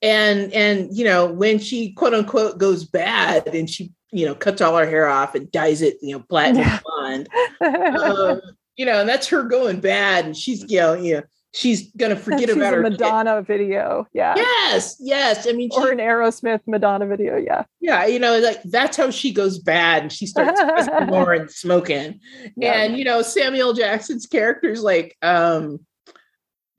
and and you know when she quote unquote goes bad and she you know, cuts all her hair off and dyes it, you know, platinum <laughs> blonde. um, you know, and that's her going bad. And she's, you know, you know she's gonna <laughs> forget she's about her Madonna kid. video. Yeah. Yes, yes. I mean, or an Aerosmith Madonna video. Yeah. Yeah, you know, like that's how she goes bad, and she starts <laughs> more and smoking. Yeah. And you know, Samuel Jackson's character is like, um,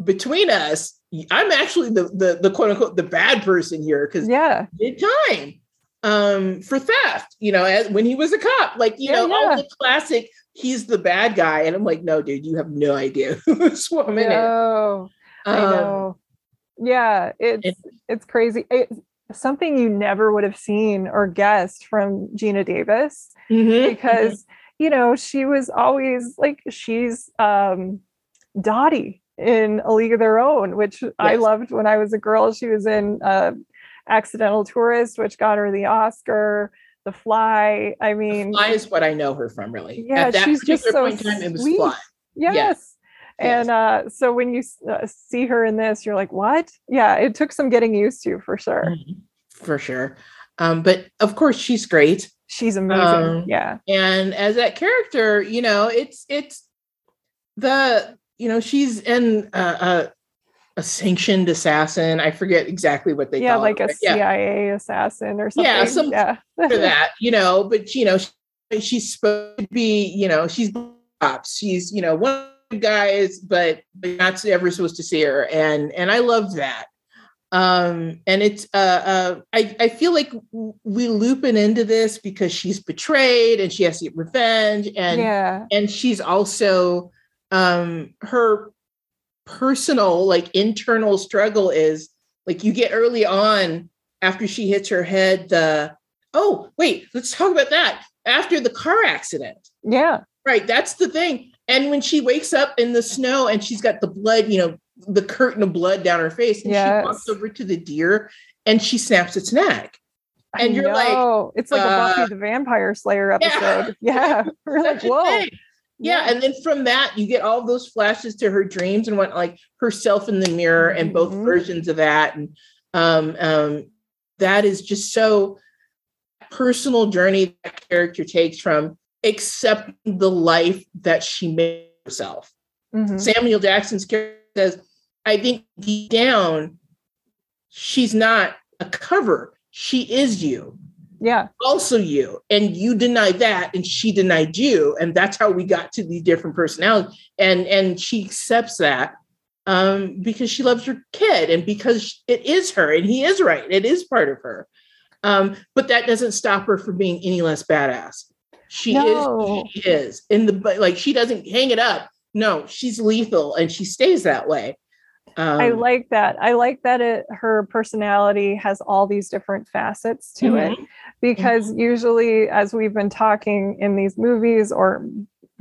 between us, I'm actually the the the quote unquote the bad person here because yeah, did time um, for theft, you know, as, when he was a cop, like, you yeah, know, yeah. all the classic, he's the bad guy. And I'm like, no, dude, you have no idea <laughs> who this woman no, is. Um, I know. Yeah, it's and, it's crazy. It's something you never would have seen or guessed from Geena Davis mm-hmm. because mm-hmm. you know she was always like she's um Dottie in A League of Their Own, which yes. I loved when I was a girl. She was in uh, Accidental Tourist, which got her the Oscar. The Fly. I mean, the Fly is what I know her from, really. Yeah, she's just so point time, it was sweet. Fly. Yes. yes. And uh, so when you uh, see her in this, you're like, what? Yeah, it took some getting used to for sure. Mm-hmm. For sure. Um, but of course, she's great. She's amazing. Um, yeah. And as that character, you know, it's it's the you know she's in uh, uh a sanctioned assassin. I forget exactly what they yeah, like it, a CIA yeah. assassin or something. Yeah, some yeah. for <laughs> that, you know. But you know, she, she's supposed to be, you know, she's ops. She's you know one of the guys, but not ever supposed to see her, and and I love that. Um, and it's uh, uh, I I feel like we looping into this because she's betrayed and she has to get revenge, and yeah, and she's also um her personal like internal struggle is like you get early on after she hits her head the oh wait let's talk about that after the car accident. Yeah. Right that's the thing. And when she wakes up in the snow and she's got the blood you know the curtain of blood down her face and yes. she walks over to the deer and she snaps its neck and I you're know. like it's like uh, a buffy the vampire slayer <laughs> episode. Yeah, yeah. we're like whoa yeah, and then from that you get all those flashes to her dreams and what like herself in the mirror and both mm-hmm. versions of that and um um that is just so personal journey that character takes from accepting the life that she made herself. Mm-hmm. Samuel Jackson's character says, I think deep down, she's not a cover. She is you yeah also you and you denied that and she denied you and that's how we got to these different personalities and and she accepts that um, because she loves her kid and because it is her and he is right. It is part of her. Um, but that doesn't stop her from being any less badass. She no. is, she is in the like she doesn't hang it up. No, she's lethal and she stays that way. Um, I like that. I like that it her personality has all these different facets to mm-hmm. it because mm-hmm. usually as we've been talking in these movies or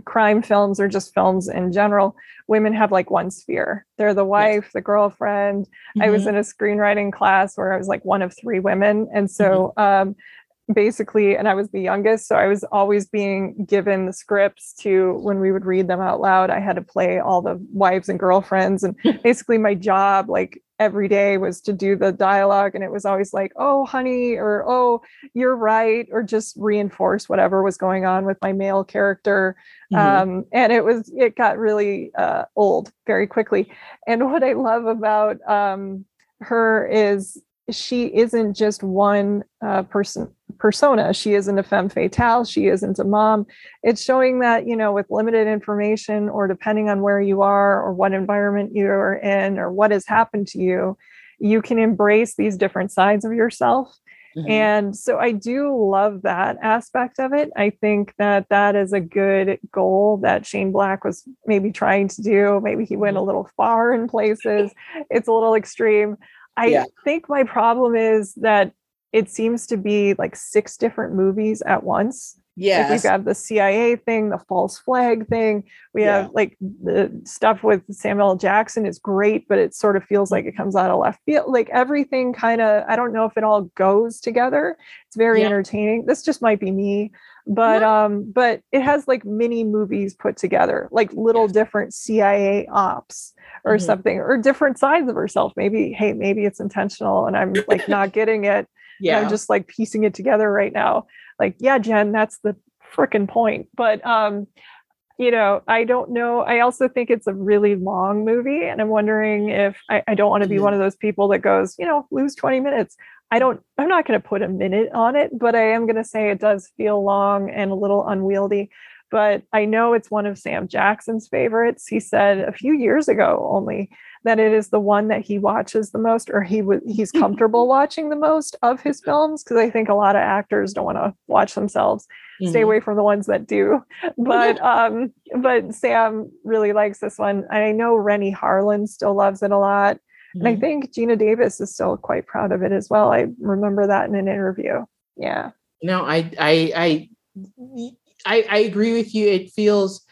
crime films or just films in general, women have like one sphere. They're the wife, yes. the girlfriend. Mm-hmm. I was mm-hmm. in a screenwriting class where I was like one of three women. And so mm-hmm. um, basically, and I was the youngest. So I was always being given the scripts to when we would read them out loud. I had to play all the wives and girlfriends. And <laughs> basically, my job, like every day was to do the dialogue and it was always like oh honey or oh you're right or just reinforce whatever was going on with my male character mm-hmm. um, and it was it got really uh, old very quickly and what i love about um, her is she isn't just one uh, person persona. She isn't a femme fatale. She isn't a mom. It's showing that, you know, with limited information or depending on where you are or what environment you're in or what has happened to you, you can embrace these different sides of yourself. Mm-hmm. And so I do love that aspect of it. I think that that is a good goal that Shane Black was maybe trying to do. Maybe he went a mm-hmm. little far in places. It's a little extreme. I yeah. think my problem is that it seems to be like six different movies at once. Yeah. Like we have got the CIA thing, the false flag thing. We yeah. have like the stuff with Samuel Jackson is great, but it sort of feels like it comes out of left field. Like everything kind of, I don't know if it all goes together. It's very yeah. entertaining. This just might be me, but yeah. um, but it has like mini movies put together, like little different CIA ops or mm-hmm. something, or different sides of herself. Maybe, hey, maybe it's intentional and I'm like not getting it. Yeah. I'm just like piecing it together right now. Like, yeah, Jen, that's the freaking point. But um, you know, I don't know. I also think it's a really long movie, and I'm wondering if I, I don't want to be mm-hmm. one of those people that goes, you know, lose 20 minutes. I don't, I'm not going to put a minute on it, but I am going to say it does feel long and a little unwieldy. But I know it's one of Sam Jackson's favorites. He said a few years ago only that it is the one that he watches the most or he w- he's <laughs> comfortable watching the most of his films because I think a lot of actors don't want to watch themselves. Mm-hmm. Stay away from the ones that do. <laughs> But um but Sam really likes this one. I know Renny Harlin still loves it a lot. Mm-hmm. And I mm-hmm. think Geena Davis is still quite proud of it as well. I remember that in an interview. Yeah. No, I I I I, I agree with you. It feels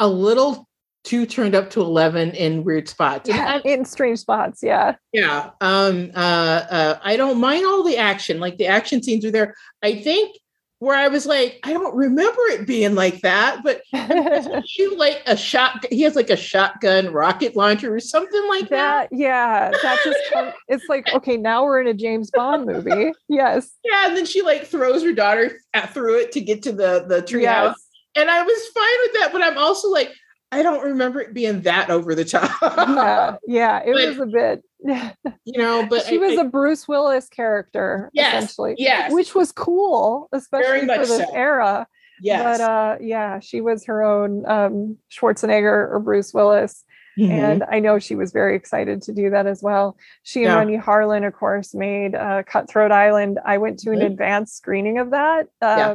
a little too turned up to 11 in weird spots. Yeah, in strange spots yeah. Yeah um uh, uh i don't mind all the action. Like the action scenes are there. I think where i was like i don't remember it being like that but <laughs> shoot like a shot he has like a shotgun rocket launcher or something like that, that. yeah that just <laughs> it's like okay now we're in a james bond movie yes yeah and then she like throws her daughter at, through it to get to the the treehouse yes. and i was fine with that but i'm also like I don't remember it being that over the top. yeah, <laughs> yeah, it but, was a bit. <laughs> you know, but she I, was I, a Bruce Willis character, yes, essentially. Yes, which was cool, especially for this so. era. Yes, but uh, yeah, she was her own um, Schwarzenegger or Bruce Willis. Mm-hmm. And I know she was very excited to do that as well. She and yeah. Renny Harlin, of course, made uh, Cutthroat Island. I went to an mm-hmm. advanced screening of that. Uh, yeah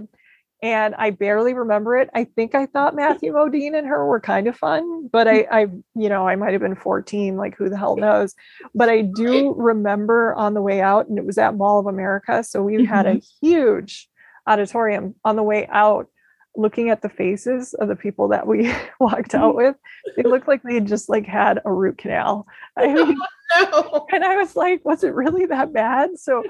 and I barely remember it. I think I thought Matthew Modine and her were kind of fun, but I, I, you know, I might have been 14, like who the hell knows. But I do remember on the way out, and it was at Mall of America. So we had a mm-hmm. huge auditorium on the way out, looking at the faces of the people that we <laughs> walked out with. They looked like they had just like had a root canal. I <laughs> mean, and I was like, was it really that bad? So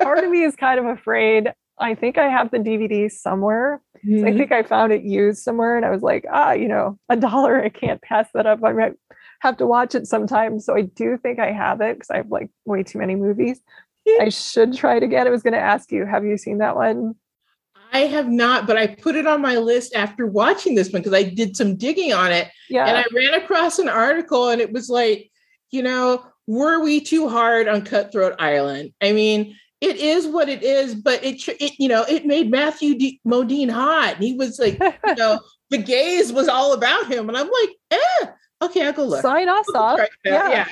part of me is kind of afraid I think I have the DVD somewhere. Mm-hmm. So I mm-hmm. think I found it used somewhere and I was like, ah, you know, a dollar, I can't pass that up. I might have to watch it sometime. So I do think I have it because I have like way too many movies. <laughs> I should try it again. I was going to ask you, have you seen that one? I have not, but I put it on my list after watching this one because I did some digging on it. Yeah. And I ran across an article and it was like, you know, were we too hard on Cutthroat Island? I mean, it is what it is, but it, it you know, it made Matthew D- Modine hot. and He was like, you <laughs> know, the gaze was all about him. And I'm like, eh, okay, I'll go look. Sign us up. Yeah.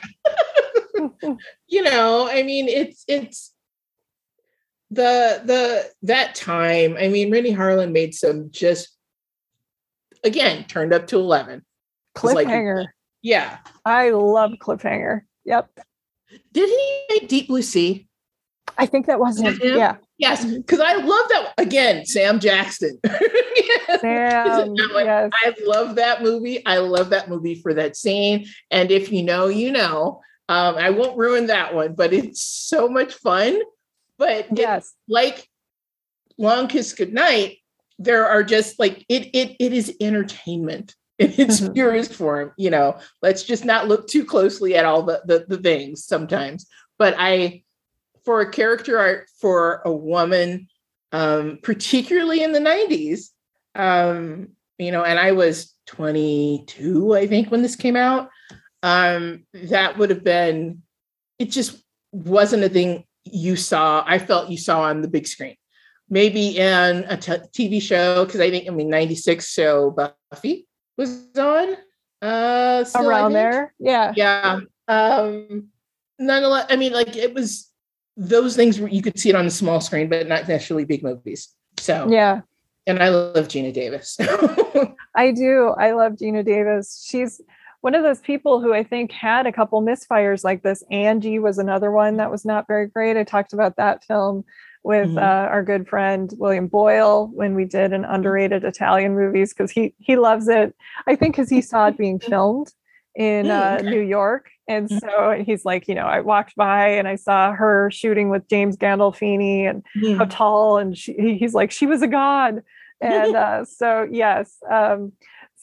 yeah. <laughs> you know, I mean, it's it's the the that time. I mean, Renny Harlin made some just again turned up to eleven. Cliffhanger. Like, yeah, I love Cliffhanger. Yep. Did he make Deep Blue Sea? I think that was him. Yeah. Yes, because I love that again, Sam Jackson. <laughs> Sam, <laughs> yes. I love that movie. I love that movie for that scene. And if you know, you know. Um, I won't ruin that one, but it's so much fun. But yes, like Long Kiss Goodnight, there are just like it it it is entertainment in its mm-hmm. purest form. You know, let's just not look too closely at all the, the the things sometimes. But I for a character art for a woman, um, particularly in the 90s, um, you know, and I was 22, I think, when this came out. Um, that would have been, it just wasn't a thing you saw, I felt you saw on the big screen. Maybe in a t- TV show, because I think, I mean, 96 show Buffy was on. Uh, still, Around there. Yeah. Yeah. Um, nonetheless, I mean, like it was those things you could see it on the small screen, but not necessarily big movies. So yeah. And I love Geena Davis. <laughs> I do. I love Geena Davis. She's one of those people who I think had a couple misfires like this. Angie was another one that was not very great. I talked about that film with mm-hmm. uh, our good friend William Boyle when we did an underrated Italian movies because he he loves it. I think because he saw it being filmed in uh, New York. And mm-hmm. so he's like, you know, I walked by and I saw her shooting with James Gandolfini and mm. how tall. And she, he's like, she was a god. And uh, <laughs> so, yes. Um,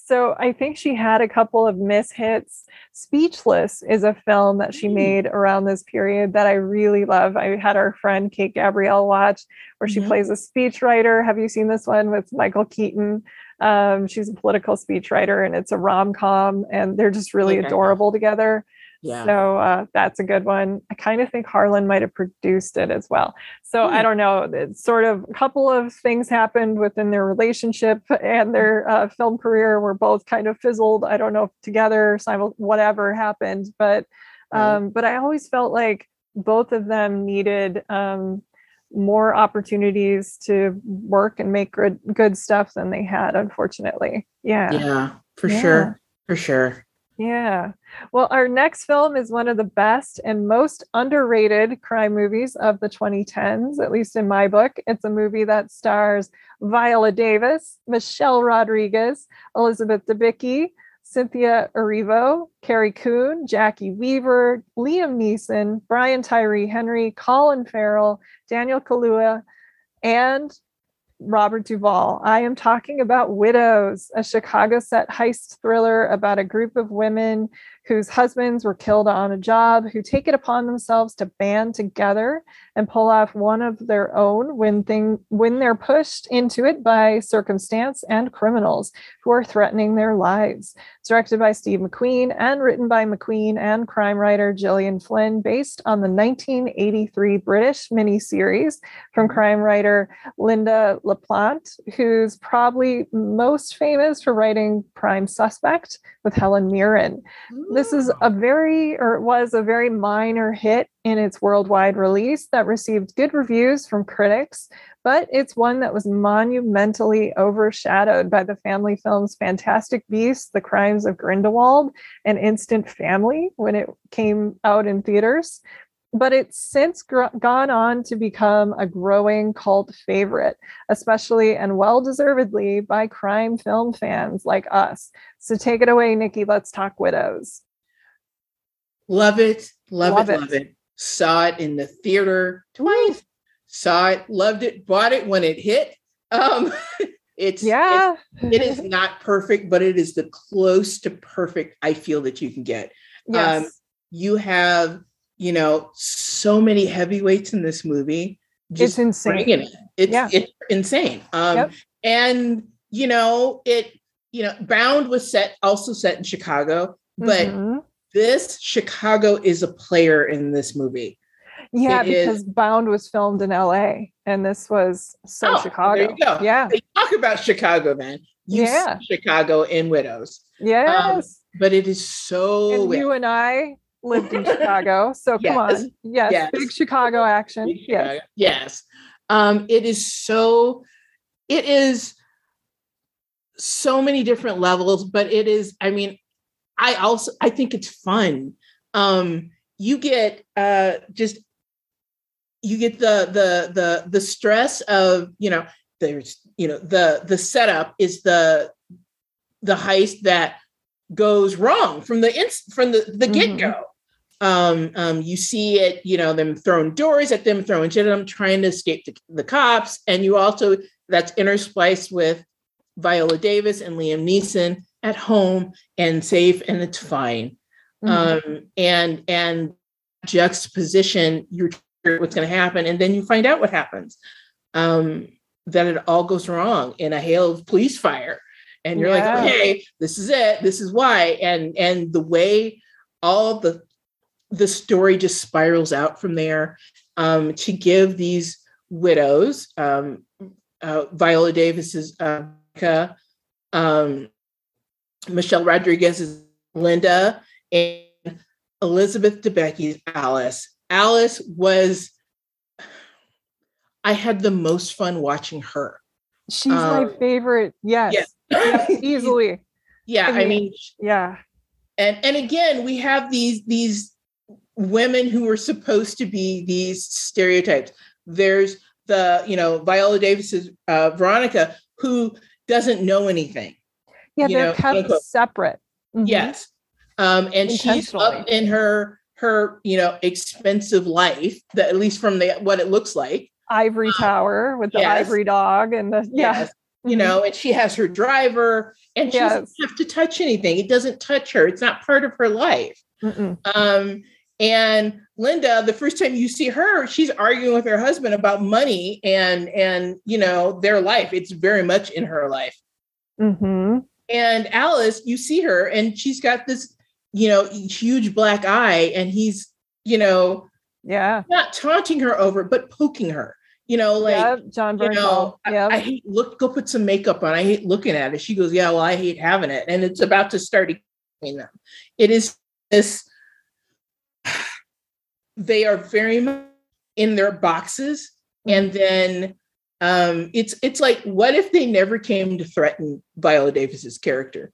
so I think she had a couple of mishits. Speechless is a film that she mm. made around this period that I really love. I had our friend Kate Gabrielle watch where she mm-hmm. plays a speechwriter. Have you seen this one with Michael Keaton? Um, she's a political speechwriter and it's a rom com, and they're just really okay. adorable together. Yeah. So uh, that's a good one. I kind of think Harlin might have produced it as well. So I hmm. don't know. It's sort of a couple of things happened within their relationship and their uh, film career were both kind of fizzled. I don't know if together, whatever happened, but um, but I always felt like both of them needed um, more opportunities to work and make good good stuff than they had unfortunately. Yeah. Yeah for yeah. sure for sure. Yeah. Well our next film is one of the best and most underrated crime movies of the 2010s at least in my book. It's a movie that stars viola davis michelle rodriguez elizabeth debicki Cynthia Erivo, Carrie Coon, Jacki Weaver, Liam Neeson, Brian Tyree Henry, Colin Farrell, Daniel Kaluuya, and Robert Duvall. I am talking about Widows, a Chicago set heist thriller about a group of women whose husbands were killed on a job, who take it upon themselves to band together and pull off one of their own when thing when they're pushed into it by circumstance and criminals who are threatening their lives. It's directed by Steve McQueen and written by McQueen and crime writer Gillian Flynn, based on the 1983 British miniseries from crime writer Lynda La Plante, who's probably most famous for writing Prime Suspect with Helen Mirren. This is a very, or it was a very minor hit in its worldwide release that received good reviews from critics, but it's one that was monumentally overshadowed by the family films Fantastic Beasts, The Crimes of Grindelwald, and Instant Family when it came out in theaters but it's since gr- gone on to become a growing cult favorite, especially and well deservedly by crime film fans like us. So take it away, Nikki. Let's talk widows. Love it, love, love it, it, love it. Saw it in the theater twice. Saw it, loved it, bought it when it hit. Um, <laughs> it's yeah, it, it is not perfect, but it is the close to perfect I feel that you can get. Yes. Um, you have you know, so many heavyweights in this movie. Just it's insane. It. It's, yeah. it's insane. Um, yep. And, you know, it, you know, Bound was set, also set in Chicago, but mm-hmm. This Chicago is a player in this movie. Yeah, it because is, Bound was filmed in LA and this was so oh, Chicago. Yeah. They talk about Chicago, man. You yeah. Chicago in Widows. Yes. Um, but it is so. And you and I lived in Chicago. So yes. come on. Yes. yes. Big Chicago action. Big Chicago. Yes. Yes. Um, it is so, it is so many different levels, but it is, I mean, I also I think it's fun. Um, you get uh just you get the the the the stress of, you know, there's, you know, the the setup is the the heist that goes wrong from the ins from the the mm-hmm. get-go. Um, um, you see it, you know, them throwing doors at them, throwing shit at them, trying to escape the, the cops. And you also, that's interspliced with Viola Davis and Liam Neeson at home and safe and it's fine. Mm-hmm. Um, and and juxtaposition, you're what's going to happen, and then you find out what happens. Um, that it all goes wrong in a hail of police fire, and you're yeah. like, okay, this is it, this is why, and and the way all the the story just spirals out from there um, to give these widows, um, uh, Viola Davis's uh, um, Michelle Rodriguez's Linda and Elizabeth Debicki's Alice. Alice was, I had the most fun watching her. She's um, my favorite. Yes. Yeah <laughs> easily. Yeah. I mean, I mean, yeah. And and again, we have these these women who are supposed to be these stereotypes. There's the, you know, Viola Davis's uh, Veronica, who doesn't know anything. Yeah, they're know, kept separate. Mm-hmm. Yes. Um, and she's up in her her, you know, expensive life that at least from the what it looks like. Ivory um, tower with the yes. ivory dog and the yeah. Yes. You mm-hmm. know, and she has her driver and she yes. doesn't have to touch anything. It doesn't touch her. It's not part of her life. Mm-mm. Um, and Linda, the first time you see her, she's arguing with her husband about money and and you know their life. It's very much in her life. Mm-hmm. And Alice, you see her, and she's got this, you know, huge black eye, and he's, you know, yeah, not taunting her over, but poking her. You know, like yep, Jon Bernthal. You know, yep. I, I, hate look. Go put some makeup on. I hate looking at it. She goes, yeah, well, I hate having it, and it's about to start between them. It is this. <sighs> They are very much in their boxes, and mm-hmm. then um, it's it's like what if they never came to threaten Viola Davis's character?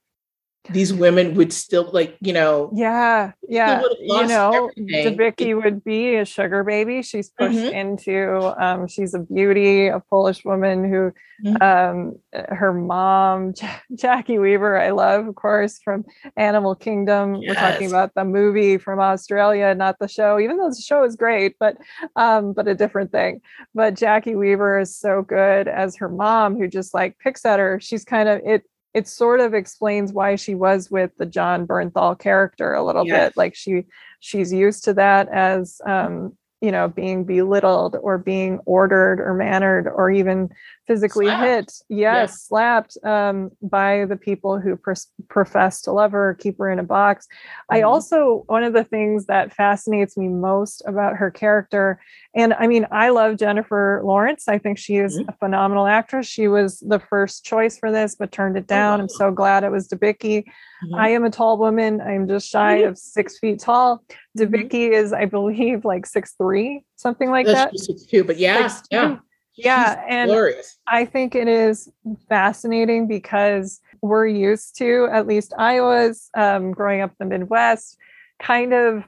These women would still like you know yeah yeah you know Debicki would be a sugar baby she's pushed mm-hmm. into um, she's a beauty a Polish woman who mm-hmm. um, her mom <laughs> J- Jacki Weaver I love of course from Animal Kingdom yes. we're talking about the movie from Australia not the show even though the show is great but um, but a different thing but Jacki Weaver is so good as her mom who just like picks at her she's kind of it it sort of explains why she was with the Jon Bernthal character a little yes. bit. Like she she's used to that as um, you know, being belittled or being ordered or mannered or even physically slapped. hit. Yes, yeah. slapped um, by the people who pr- profess to love her, keep her in a box. Mm-hmm. I also, one of the things that fascinates me most about her character, and I mean, I love Jennifer Lawrence. I think she is mm-hmm. a phenomenal actress. She was the first choice for this, but turned it oh, down. Oh, wow. I'm so glad it was Debicki. Mm-hmm. I am a tall woman. I'm just shy of six feet tall. Mm-hmm. Debicki is, I believe, like six three, something like That's that. Six two, but yeah, yeah, yeah. and glorious. I think it is fascinating because we're used to, at least I was, um, growing up in the Midwest, kind of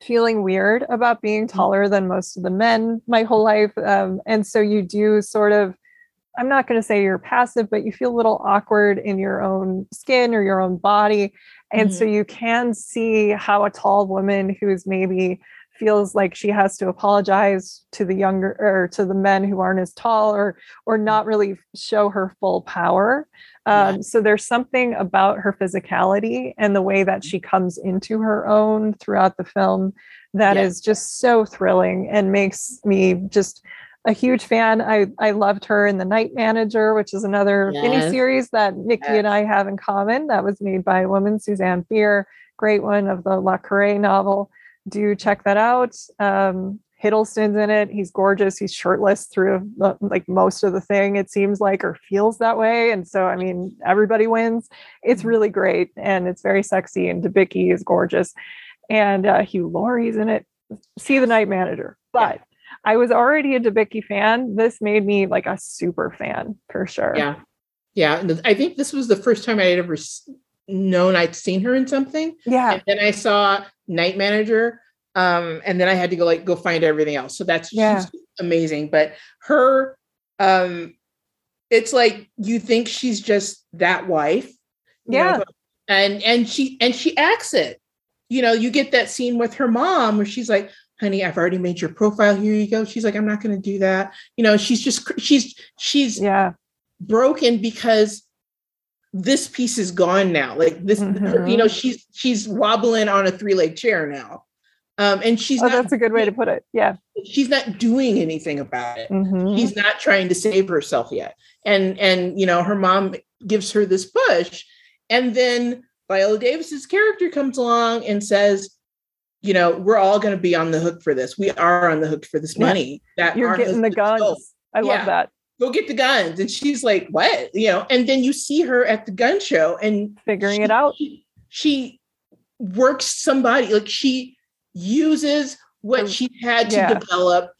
feeling weird about being mm-hmm. taller than most of the men my whole life, um, and so you do sort of I'm not going to say you're passive, but you feel a little awkward in your own skin or your own body. And mm-hmm. so you can see how a tall woman who's maybe feels like she has to apologize to the younger or to the men who aren't as tall or or not really show her full power um, yeah. so there's something about her physicality and the way that she comes into her own throughout the film that yeah. is just so thrilling and makes me just a huge fan. I I loved her in The Night Manager, which is another yes. mini series that Nikki yes. and I have in common. That was made by a woman, Susanne Bier, great one of the Le Carré novel. Do check that out. Um, Hiddleston's in it. He's gorgeous. He's shirtless through the, like most of the thing, it seems like, or feels that way. And so, I mean, everybody wins. It's mm-hmm. really great and it's very sexy. And Debicki is gorgeous. And uh, Hugh Laurie's in it. See the night manager. But yeah. I was already a Debicki fan. This made me like a super fan for sure. Yeah. Yeah. I think this was the first time I had ever known I'd seen her in something. Yeah. And then I saw Night Manager um, and then I had to go like go find everything else. So that's yeah. amazing. But her, um, it's like you think she's just that wife, yeah, know, and and she and she acts it. You know, you get that scene with her mom where she's like, "Honey, I've already made your profile. Here you go." She's like, "I'm not going to do that." You know, she's just she's she's yeah broken because this piece is gone now. Like this, mm-hmm. you know, she's she's wobbling on a three leg chair now um, and she's oh, that's a good way to put it. Yeah. She's not doing anything about it. Mm-hmm. She's not trying to save herself yet. And and you know, her mom gives her this push. And then Viola Davis's character comes along and says, you know, we're all going to be on the hook for this. We are on the hook for this money. That you're getting the guns. I yeah. love that. Go get the guns. And she's like, what? You know, and then you see her at the gun show and figuring she, it out. She, she works somebody like she uses what she had to yeah. develop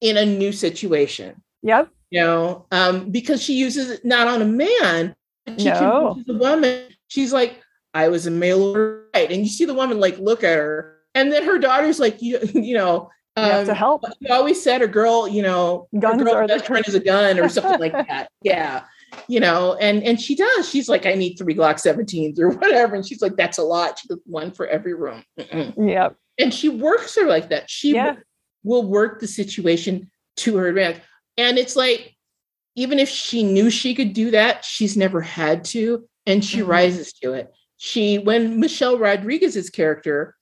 in a new situation. Yep. You know, um, because she uses it not on a man, she no. can a woman. She's like, I was a male right. And you see the woman like look at her. And then her daughter's like, you, <laughs> you know, um, you have to help. She always said a girl, you know, guns girl are best friend is a gun or something like <laughs> that. Yeah. You know, and and she does. She's like, I need three Glock 17s or <laughs> whatever. And she's like, that's a lot. She does one for every room. Yep and she works her like that. She yeah. will work the situation to her advantage. And it's like, even if she knew she could do that, she's never had to, and she mm-hmm. rises to it. She, when Michelle Rodriguez's character,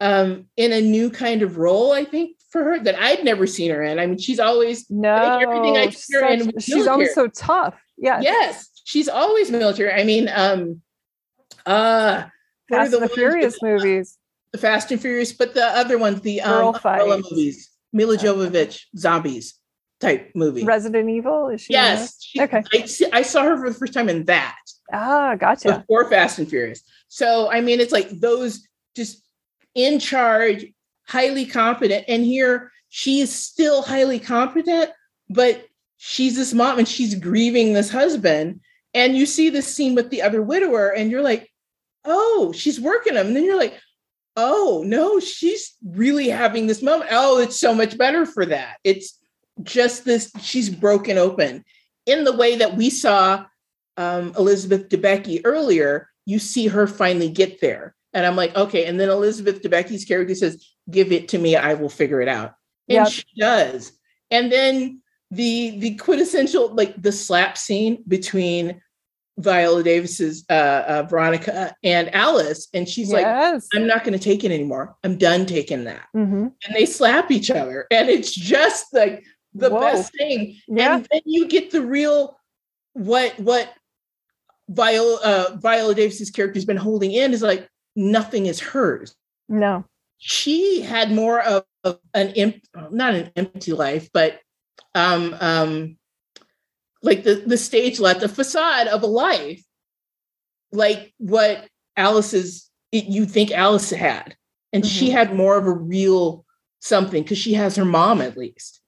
um, in a new kind of role, I think for her that I'd never seen her in. I mean, she's always no everything I see her in. She's always so tough. Yeah. Yes, she's always military. I mean, um, uh, Fast and the Furious movies the Fast and Furious, but the other ones, the um, Girl movies, Milla Jovovich, zombies type movie. Resident Evil, is she? Yes. She, okay. I, I, saw her for the first time in that. Ah, gotcha. Before Fast and Furious. So I mean, it's like those just in charge, highly competent, and here she is still highly competent, but she's this mom and she's grieving this husband. And you see this scene with the other widower, and you're like, oh, she's working him. And then you're like, oh no she's really having this moment. Oh it's so much better for that. It's just this she's broken open. In the way that we saw um, elizabeth debicki earlier you see her finally get there. And i'm like okay and then elizabeth debicki's character says give it to me i will figure it out. And yep. she does. And then the the quintessential like the slap scene between Viola Davis's uh, uh, Veronica and Alice, and she's yes. like, "I'm not going to take it anymore. I'm done taking that." Mm-hmm. And they slap each other, and it's just like the Whoa. best thing. Yeah. And then you get the real what what Viola uh, Viola Davis's character's been holding in is like nothing is hers. No, she had more of, of an empty, not an empty life, but um um like the the stage let the facade of a life like what alice's it, you think alice had and mm-hmm. she had more of a real something because she has her mom at least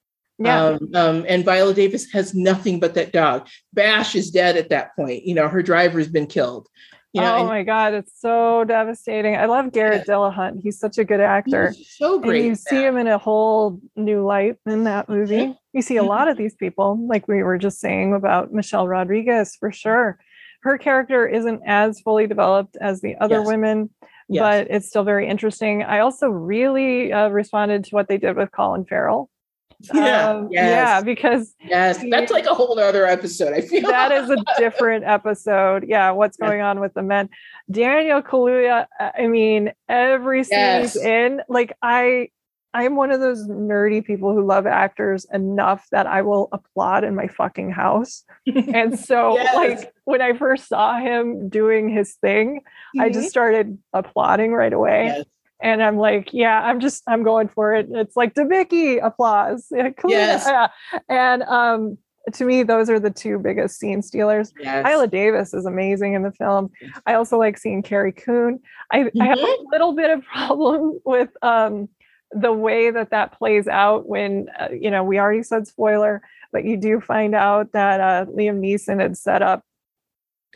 yeah. Um, um, and Viola Davis has nothing but that dog. Bash is dead at that point. You know, her driver's been killed. You know, oh my God, it's so devastating. I love Garrett yeah. Dillahunt. He's such a good actor. so great. And you see him in a whole new light in that movie. Mm-hmm. You see a lot of these people, like we were just saying about Michelle Rodriguez, for sure. Her character isn't as fully developed as the other yes. women, yes. but it's still very interesting. I also really uh, responded to what they did with Colin Farrell. Yeah, um, yes. yeah, because yes, that's like a whole other episode. I feel that is a different episode. Yeah, what's <laughs> going on with the men? Daniel Kaluuya. I mean, every scene yes. he's in, like I, I'm one of those nerdy people who love actors enough that I will applaud in my fucking house. <laughs> and so, yes. like when I first saw him doing his thing, mm-hmm. I just mm-hmm. started applauding right away. Yes. and I'm like, yeah, I'm just I'm going for it. It's like Debicki applause. <laughs> Yeah, yes. yeah. And um to me, those are the two biggest scene stealers. Yes. Viola Davis is amazing in the film. I also like seeing Carrie Coon. I, mm-hmm. I have a mm-hmm. little bit of problem <laughs> with um, the way that that plays out when, uh, you know, we already said spoiler, but you do find out that uh, Liam Neeson had set up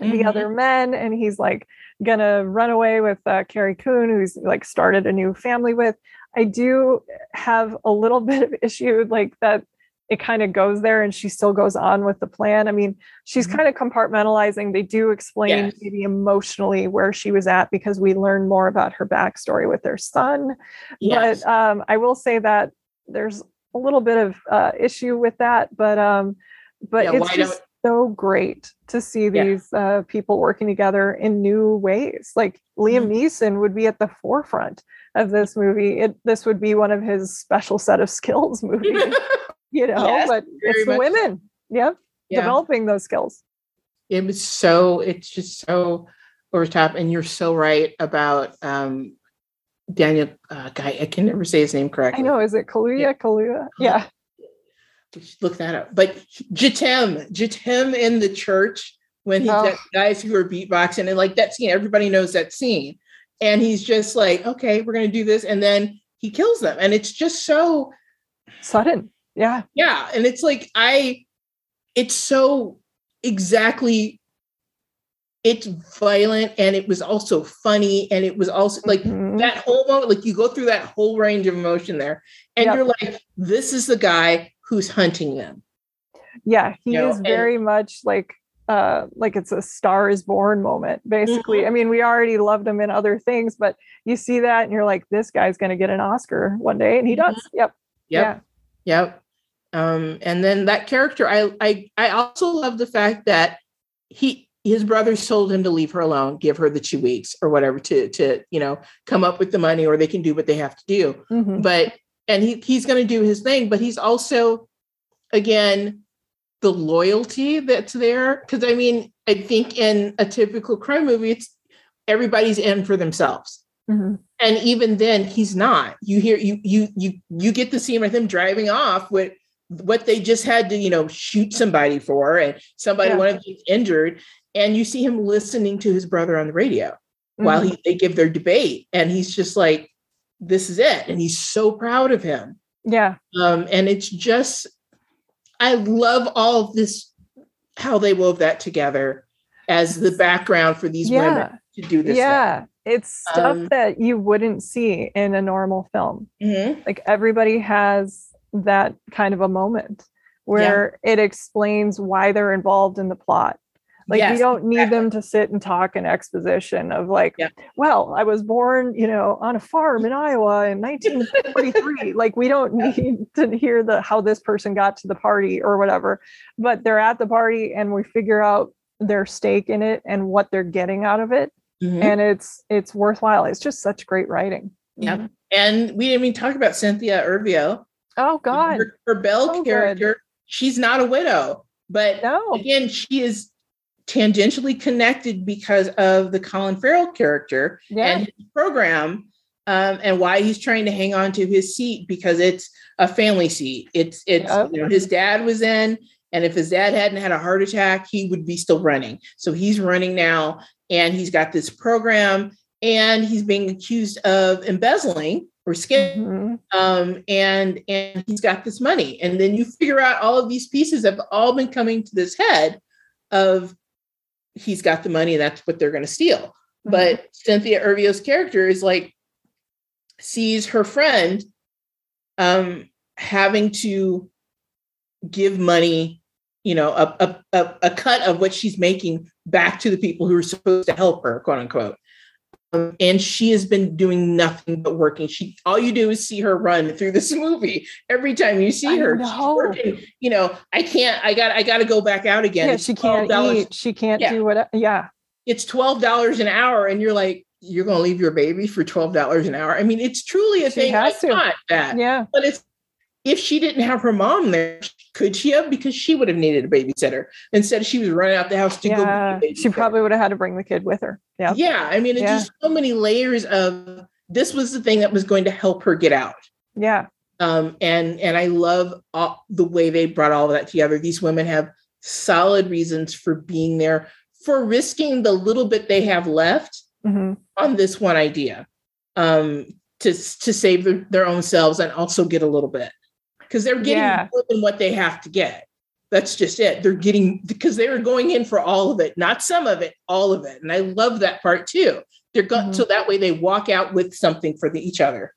mm-hmm. the other men and he's like gonna run away with uh, Carrie Coon, who's like started a new family with. I do have a little <laughs> bit of issue like that it kind of goes there and she still goes on with the plan. I mean, she's mm-hmm. kind of compartmentalizing. They do explain yes. maybe emotionally where she was at because we learn more about her backstory with their son. Yes. But um, I will say that there's a little bit of uh, issue with that, but um, but yeah, it's just so great to see these yeah. uh, people working together in new ways. Like Liam mm-hmm. Neeson would be at the forefront of this movie. It this would be one of his special set of <laughs> skills <laughs> movies. You know, yes, but it's the women. Yep. Yeah. Developing those skills. It was so, it's just so over top. And you're so right about um Daniel uh, guy. I can never say his name correctly. I know. Is it Kaluuya? Yeah. Kaluuya. Yeah. Look that up. But Jatemme, Jatemme in the church when he oh. guys who are beatboxing and like that scene, everybody knows that scene. And he's just like, okay, we're gonna do this. And then he kills them. And it's just so sudden. Yeah. Yeah. And it's like, I, it's so exactly, it's violent and it was also funny. And it was also like mm-hmm. that whole moment, like you go through that whole range of emotion there and yep. you're like, this is the guy who's hunting them. Yeah. He you is very and, much like, uh like it's a star is born moment basically mm-hmm. i mean we already loved him in other things but you see that and you're like this guy's going to get an oscar one day and he mm-hmm. does yep yep yeah. yep um, and then that character, I, I I also love the fact that he his brothers told him to leave her alone, give her the two weeks or whatever to to you know come up with the money or they can do what they have to do. Mm-hmm. But and he he's going to do his thing, but he's also again the loyalty that's there because I mean I think in a typical crime movie it's everybody's in for themselves. Mm-hmm. And even then, he's not. You hear you you you you get the scene with him driving off with what they just had to, you know, shoot somebody for, and somebody yeah. one of them injured, and you see him listening to his brother on the radio mm-hmm. while he, they give their debate, and he's just like, "This is it," and he's so proud of him. Yeah. Um, and it's just, I love all this, how they wove that together as the background for these yeah. women to do this. Yeah. Thing. It's stuff um, that you wouldn't see in a normal film. Mm-hmm. Like everybody has that kind of a moment where yeah. it explains why they're involved in the plot. Like yes, we don't need exactly. them to sit and talk an exposition of like, yeah. well, I was born, you know, on a farm in Iowa in 1943. <laughs> like we don't need to hear the how this person got to the party or whatever. But they're at the party and we figure out their stake in it and what they're getting out of it. Mm-hmm. And it's it's worthwhile. It's just such great writing. Yeah. Mm-hmm. And we didn't even talk about Cynthia Erivo Oh God. Her, her Belle so character, good. she's not a widow, but no. again, she is tangentially connected because of the Colin Farrell character yeah. and his program um, and why he's trying to hang on to his seat because it's a family seat. It's it's yep. you know his dad was in, and if his dad hadn't had a heart attack, he would be still running. So he's running now, and he's got this program, and he's being accused of embezzling or skin mm-hmm. um, and and he's got this money and then you figure out all of these pieces have all been coming to this head of he's got the money and that's what they're going to steal mm-hmm. but cynthia erivo's character is like sees her friend um, having to give money you know a, a, a, a cut of what she's making back to the people who are supposed to help her quote unquote um, and she has been doing nothing but working. She all you do is see her run through this <laughs> movie. Every time you see her, working. You know, I can't. I got. I got to go back out again. Yeah, she can't eat. She can't yeah. do what. Yeah, it's twelve dollars an hour, and you're like, you're going to leave your baby for twelve dollars an hour. I mean, it's truly a she thing. Has I to. that. Yeah, but it's if she didn't have her mom there, could she have? Because she would have needed a babysitter. Instead, she was running out the house to yeah, go. She probably would have had to bring the kid with her. Yeah. Yeah. I mean, it's yeah. just so many layers of this was the thing that was going to help her get out. Yeah. Um, and and I love all, the way they brought all of that together. These women have solid reasons for being there, for risking the little bit they have left mm-hmm. on this one idea, um, to to save their, their own selves and also get a little bit because they're getting yeah. more than what they have to get. That's just it. They're getting because they were going in for all of it, not some of it, all of it. And I love that part too. They're going mm-hmm. so that way they walk out with something for the, each other.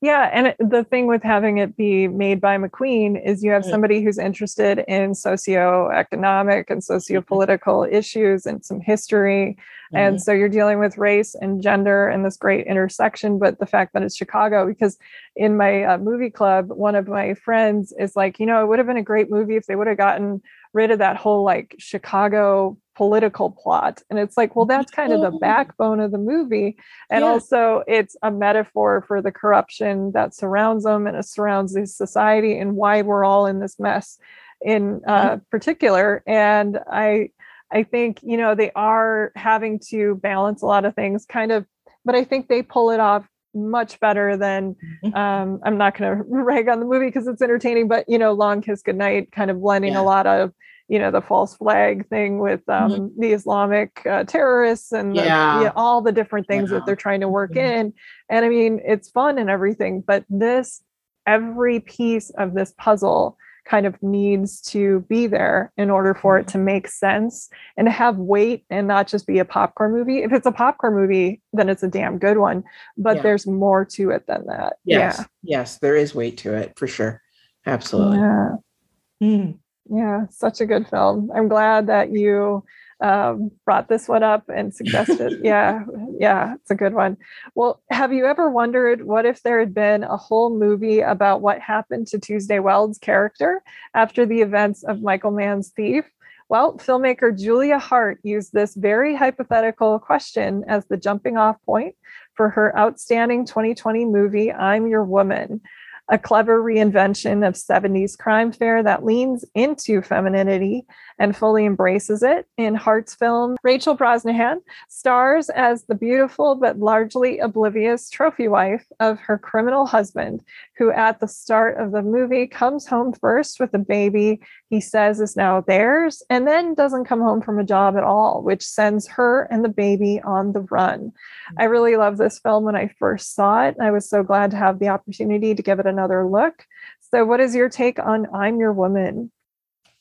Yeah, and the thing with having it be made by McQueen is you have mm. somebody who's interested in socioeconomic and mm-hmm. sociopolitical issues and some history. Mm-hmm. And so you're dealing with race and gender and this great intersection. But the fact that it's Chicago, because in my uh, movie club, one of my friends is like, you know, it would have been a great movie if they would have gotten rid of that whole like Chicago political plot. And it's like, well, that's kind of the backbone of the movie. And yeah. also, it's a metaphor for the corruption that surrounds them and it surrounds this society and why we're all in this mess in uh, mm-hmm. particular. And I, I think, you know, they are having to balance a lot of things kind of, but I think they pull it off much better than mm-hmm. um, I'm not going <laughs> to rag on the movie because it's entertaining, but you know, Long Kiss Goodnight kind of blending yeah. a lot of you know the false flag thing with um, mm-hmm. the Islamic uh, terrorists and the, yeah. you know, all the different things yeah. that they're trying to work mm-hmm. in. And I mean, it's fun and everything, but this every piece of this puzzle kind of needs to be there in order for it mm-hmm. to make sense and to have weight and not just be a popcorn movie. If it's a popcorn movie, then it's a damn good one, but yeah. there's more to it than that. Yes. Yeah. Yes, there is weight to it for sure. Absolutely. Yeah. Mm. Yeah, such a good film. I'm glad that you um, brought this one up and suggested. <laughs> yeah, yeah, it's a good one. Well, have you ever wondered what if there had been a whole movie about what happened to Tuesday Weld's character after the events of Michael Mann's Thief? Well, filmmaker Julia Hart used this very hypothetical question as the jumping off point for her outstanding 2020 movie, I'm Your Woman a clever reinvention of 70s crime fare that leans into femininity and fully embraces it. In Hart's film, Rachel Brosnahan stars as the beautiful but largely oblivious trophy wife of her criminal husband, who at the start of the movie comes home first with a baby he says is now theirs, and then doesn't come home from a job at all, which sends her and the baby on the run. I really love this film when I first saw it. I was so glad to have the opportunity to give it another look. So, what is your take on I'm Your Woman?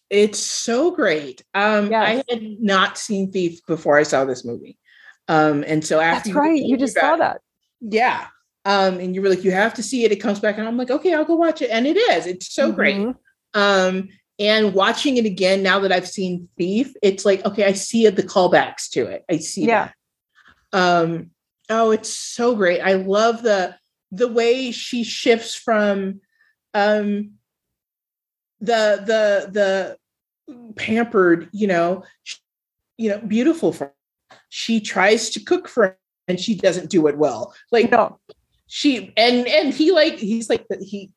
It's so great. Um, yes. I had not seen Thief before I saw this movie. Um, and so after That's right, you just saw it, that. Yeah. Um, and you were like, you have to see it. It comes back, and I'm like, okay, I'll go watch it. And it is. It's so mm-hmm. great. Um, and watching it again now that I've seen Thief, it's like, okay, I see the callbacks to it. I see yeah. that. Um, oh, it's so great. I love the the way she shifts from um the the the pampered, you know, she, you know, beautiful for she tries to cook for him and she doesn't do it well. Like no. she and and he like he's like that he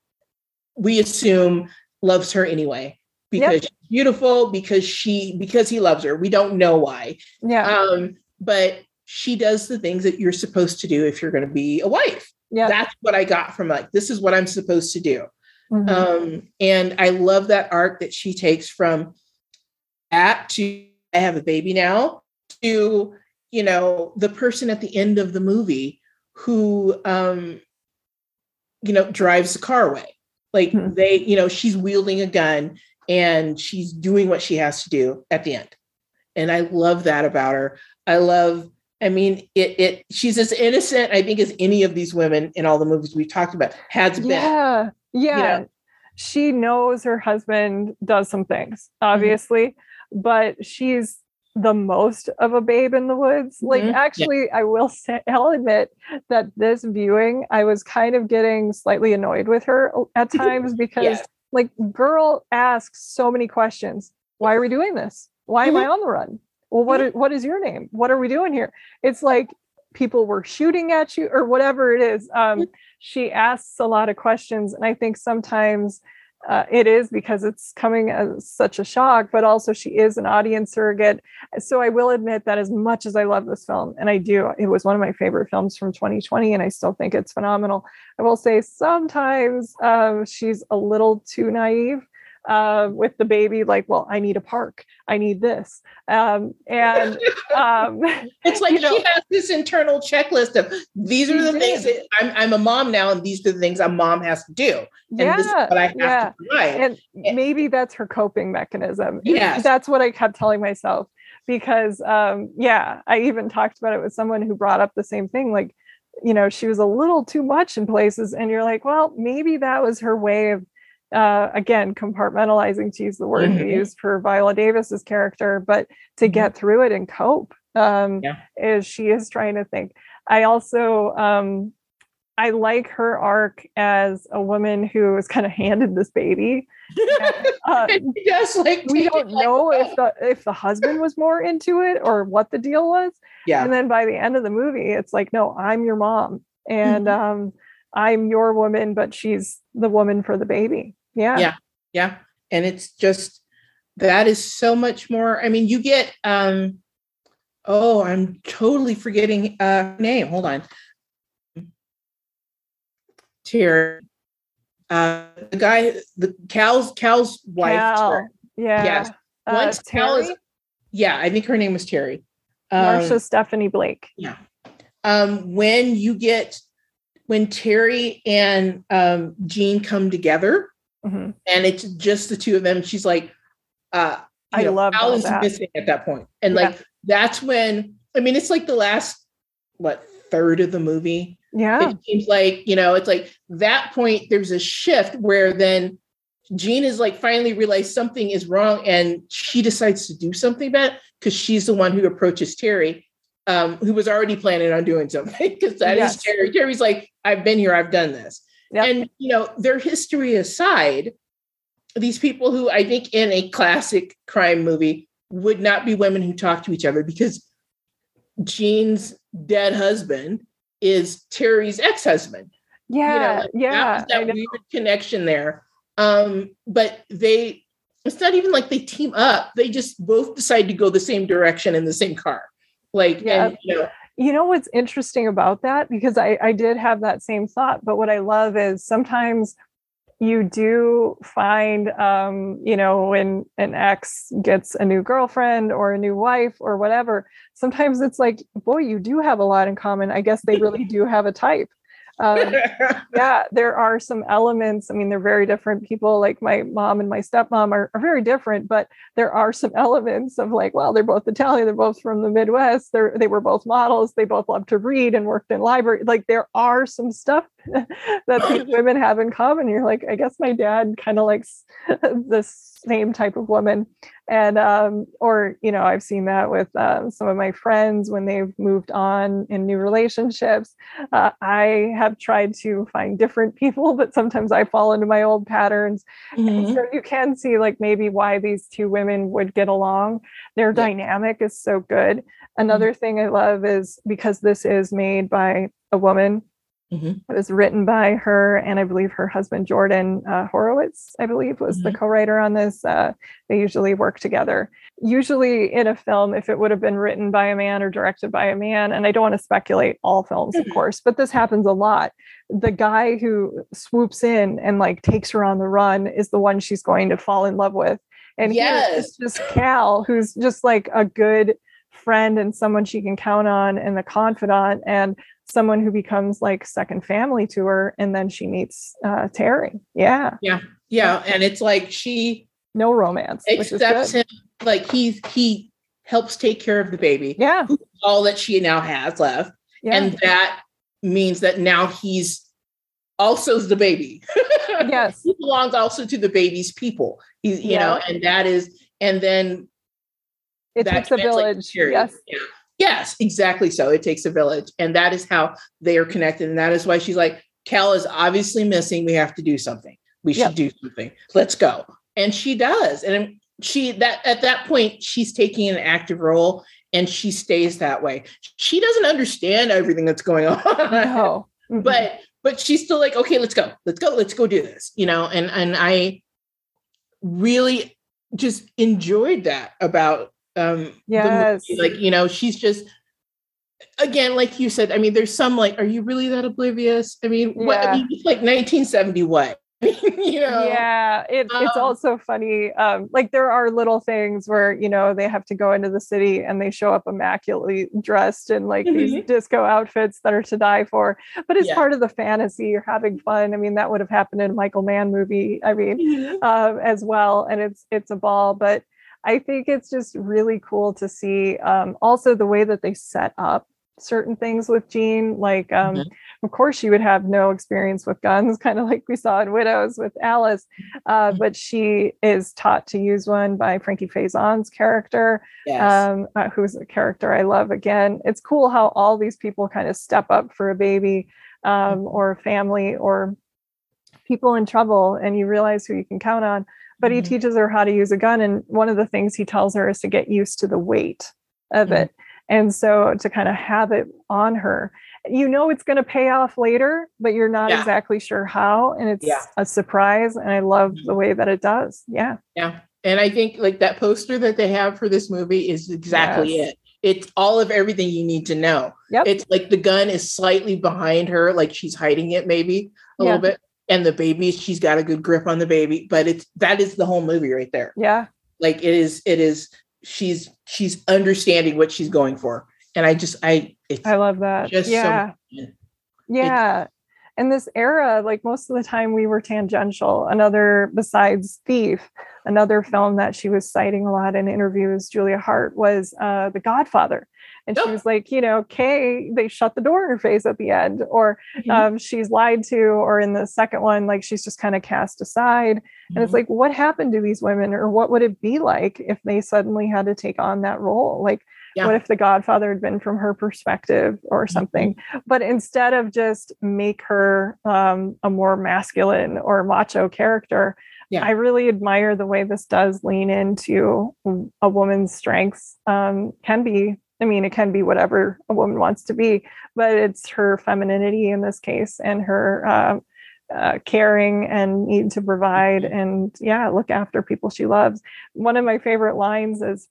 we assume loves her anyway because yep. she's beautiful because she because he loves her. We don't know why. Yeah. Um, but she does the things that you're supposed to do if you're going to be a wife. Yeah. That's what I got from like this is what I'm supposed to do. Mm-hmm. Um, and I love that arc that she takes from that to I have a baby now to, you know, the person at the end of the movie who, um, you know, drives the car away. Like mm-hmm. they, you know, she's wielding a gun and she's doing what she has to do at the end. And I love that about her. I love, I mean, it, it she's as innocent, I think, as any of these women in all the movies we've talked about has been. Yeah. Yeah. You know? She knows her husband does some things, mm-hmm. obviously, mm-hmm. but she's the most of a babe in the woods. Like, mm-hmm. actually, yeah. I will say, <laughs> I'll admit that this viewing, I was kind of getting slightly annoyed with her at <laughs> times because, yeah. Like, girl asks so many questions. Why are we doing this? Why am I mm-hmm. on the run? Well, what, mm-hmm. what is your name? What are we doing here? It's like people were shooting at you or whatever it is. Um, she asks a lot of questions and i think sometimes uh, it is because it's coming as such a shock, but also she is an audience surrogate. So I will admit that as much as I love this film, and I do, it was one of my favorite films from 2020, and I still think it's phenomenal. I will say sometimes um, she's a little too naive uh, with the baby, like, well, I need a park, I need this, um, and um, <laughs> it's like you know, she has this internal checklist of these are the things that I'm, I'm a mom now, and these are the things a mom has to do, and yeah, this is what I have yeah. to provide. And maybe that's her coping mechanism. Yeah, that's what I kept telling myself because, um, yeah, I even talked about it with someone who brought up the same thing, like. You know, she was a little too much in places, and you're like, well, maybe that was her way of uh, again compartmentalizing to use the word mm-hmm. we used for viola davis's character but to mm-hmm. get through it and cope um, yeah. is she is trying to think i also um, i like her arc as a woman who was kind of handed this baby <laughs> uh, just like we don't know like, if the if the husband was more into it or what the deal was yeah and then by the end of the movie it's like no i'm your mom and mm-hmm. um i'm your woman but she's the woman for the baby yeah. Yeah. Yeah. And it's just that is so much more. I mean, you get um oh, I'm totally forgetting uh name. Hold on. Terry. Uh the guy, the Cal's Cal's wife. Cal. Yeah. Yes. Uh, Once Cal is yeah, I think her name was Terry. Um, Marsha Stephanie Blake. Yeah. Um, when you get when Terry and um, Jean come together, Mm-hmm. And it's just the two of them. She's like, uh, I know, love Al is missing at that point. And yeah. like that's when I mean it's like the last what third of the movie. Yeah. It seems like, you know, it's like that point there's a shift where then Jean is like finally realized something is wrong and she decides to do something about it because she's the one who approaches Terry, um, who was already planning on doing something. <laughs> Because that yes. is Terry. Terry's like, I've been here, I've done this. Yep. And you know, their history aside, these people who I think in a classic crime movie would not be women who talk to each other because Jean's dead husband is Terry's ex-husband. Yeah, you know, yeah. That, that weird connection there. Um, but they it's not even like they team up. They just both decide to go the same direction in the same car. Like, yeah. and, you know, you know what's interesting about that? Because I, I did have that same thought but what i love is sometimes you do find um, you know when an ex gets a new girlfriend or a new wife or whatever sometimes it's like boy you do have a lot in common. I guess they really do have a type um, <laughs> yeah, there are some elements. I mean, they're very different people. Like my mom and my stepmom are, are very different, but there are some elements of like, well, they're both Italian, they're both from the Midwest, they're they were both models, they both love to read and worked in library. Like there are some stuff <laughs> that these <laughs> women have in common. You're like, I guess my dad kind of likes <laughs> the same type of woman and um, or you know i've seen that with uh, some of my friends when they've moved on in new relationships uh, i have tried to find different people but sometimes i fall into my old patterns mm-hmm. so you can see like maybe why these two women would get along their yeah. dynamic is so good another mm-hmm. thing i love is because this is made by a woman Mm-hmm. It was written by her and I believe her husband, Jordan uh, Horowitz, I believe, was mm-hmm. the co writer on this. Uh, they usually work together. Usually, in a film, if it would have been written by a man or directed by a man, and I don't want to speculate all films, of mm-hmm. course, but this happens a lot. The guy who swoops in and like takes her on the run is the one she's going to fall in love with. And yes. it's just Cal, who's just like a good friend and someone she can count on and the confidant. And someone who becomes like second family to her and then she meets uh, terry. Yeah. Yeah. Yeah and it's like she no romance accepts him like he's he helps take care of the baby. Yeah. All that she now has left. Yeah. and that means that now he's also the baby. <laughs> Yes. He belongs also to the baby's people. He's you yeah. know and that is and then it takes a village. Yes. Yeah Yes, exactly so. It takes a village. And that is how they are connected. And that is why she's like, Cal is obviously missing. We have to do something. We should yep. do something. Let's go. And she does. And she that at that point, she's taking an active role and she stays that way. She doesn't understand everything that's going <laughs> on. No. Mm-hmm. But but she's still like, okay, let's go. Let's go. Let's go do this. You know, and and I really just enjoyed that about um yes like you know she's just again like you said i mean there's some like are you really that oblivious i mean yeah. what i mean like 1970 what <laughs> you know yeah it, it's um, also funny um like there are little things where you know they have to go into the city and they show up immaculately dressed in like mm-hmm. these disco outfits that are to die for but it's yeah. part of the fantasy you're having fun i mean that would have happened in a michael mann movie i mean mm-hmm. um, as well and it's it's a ball but i think it's just really cool to see um also the way that they set up certain things with Jean. Like, um, mm-hmm. of course, she would have no experience with guns, <laughs> kind of like we saw in Widows with Alice, uh, mm-hmm. but she is taught to use one by Frankie Faison's character, yes. um, uh, who's a character I love. Again, it's cool how all these people kind of step up for a baby um, mm-hmm. or a family or people in trouble, and you realize who you can count on. But he mm-hmm. teaches her how to use a gun, and one of the things he tells her is to get used to the weight of mm-hmm. it and so to kind of have it on her, you know it's going to pay off later, but you're not yeah. exactly sure how. And it's yeah. a surprise. And I love the mm-hmm. way that it does. Yeah. Yeah. And I think like that poster that they have for this movie is exactly yes. it. It's all of everything you need to know. Yep. It's like the gun is slightly behind her, like she's hiding it maybe a yeah. little bit. And the baby, she's got a good grip on the baby, but it's that is the whole movie right there. Yeah. Like it is, it is she's she's understanding what she's going for. And i just i i love that. yeah. so, yeah. In this era like most of the time we were tangential. Another besides thief another film that she was citing a lot in interviews julia hart was uh the godfather and she was like you know kay they shut the door in her face at the end or mm-hmm. um, she's lied to or in the second one like she's just kind of cast aside mm-hmm. and it's mm-hmm. like what happened to these women or what would it be like if they suddenly had to take on that role like yeah. what if the godfather had been from her perspective or mm-hmm. something mm-hmm. but instead of just make her um, a more masculine or macho character yeah. I really admire the way this does lean into a woman's strengths. Um, can be I mean, it can be whatever a woman wants to be, but it's her femininity in this case and her uh, uh, caring and need to provide and, yeah, look after people she loves. One of my favorite lines is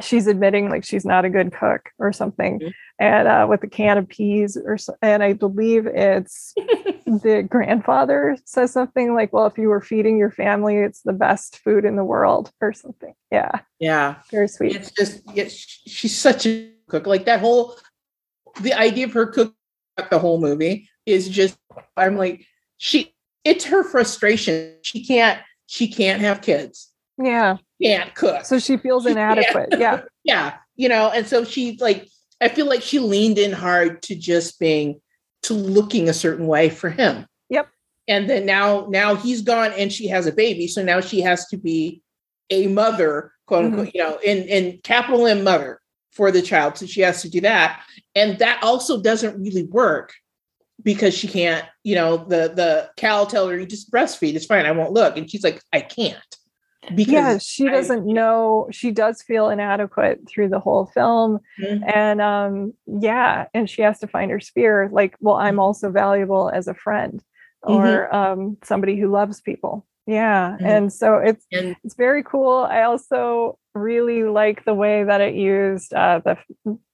she's admitting like she's not a good cook or something mm-hmm. and uh, with a can of peas or so, and i believe it's <laughs> the grandfather says something like well if you were feeding your family it's the best food in the world or something. Yeah. Yeah. Very sweet. It's just yeah, she's such a cook like that whole the idea of her cook the whole movie is just i'm like she it's her frustration. She can't she can't have kids yeah can't cook. So she feels <laughs> inadequate. Yeah. <laughs> yeah. You know, and so she like, I feel like she leaned in hard to just being, to looking a certain way for him. Yep. And then now, now he's gone and she has a baby. So now she has to be a mother, quote unquote, mm-hmm. you know, in, in capital M mother for the child. So she has to do that. And that also doesn't really work because she can't, you know, the the Cal tell her you just breastfeed, it's fine, I won't look. And she's like, I can't because yeah she doesn't I, know she does feel inadequate through the whole film mm-hmm. and um yeah and she has to find her spear like well i'm mm-hmm. also valuable as a friend or mm-hmm. um somebody who loves people yeah mm-hmm. and so it's and, it's very cool i also really like the way that it used uh the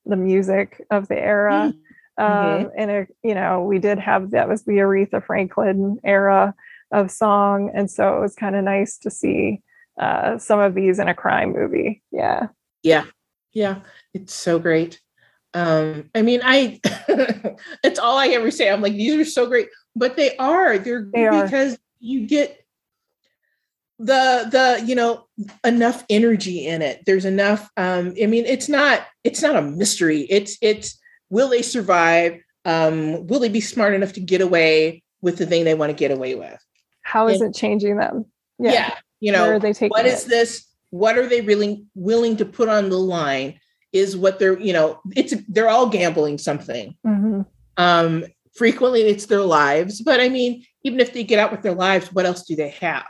the music of the era mm-hmm. um and it, you know we did have that was the aretha franklin era of song and so it was kind of nice to see uh, some of these in a crime movie. Yeah. Yeah. Yeah. It's so great. Um, I mean, I <laughs> it's all I ever say. I'm like, these are so great, but they are. They're they because are. you get the the you know enough energy in it there's enough um i mean it's not it's not a mystery it's it's will they survive um will they be smart enough to get away with the thing they want to get away with how is and, it changing them yeah. yeah you know, are they taking what is it? this? What are they really willing to put on the line? Is what they're, you know, it's they're all gambling something. Mm-hmm. Um, frequently it's their lives, but I mean, even if they get out with their lives, what else do they have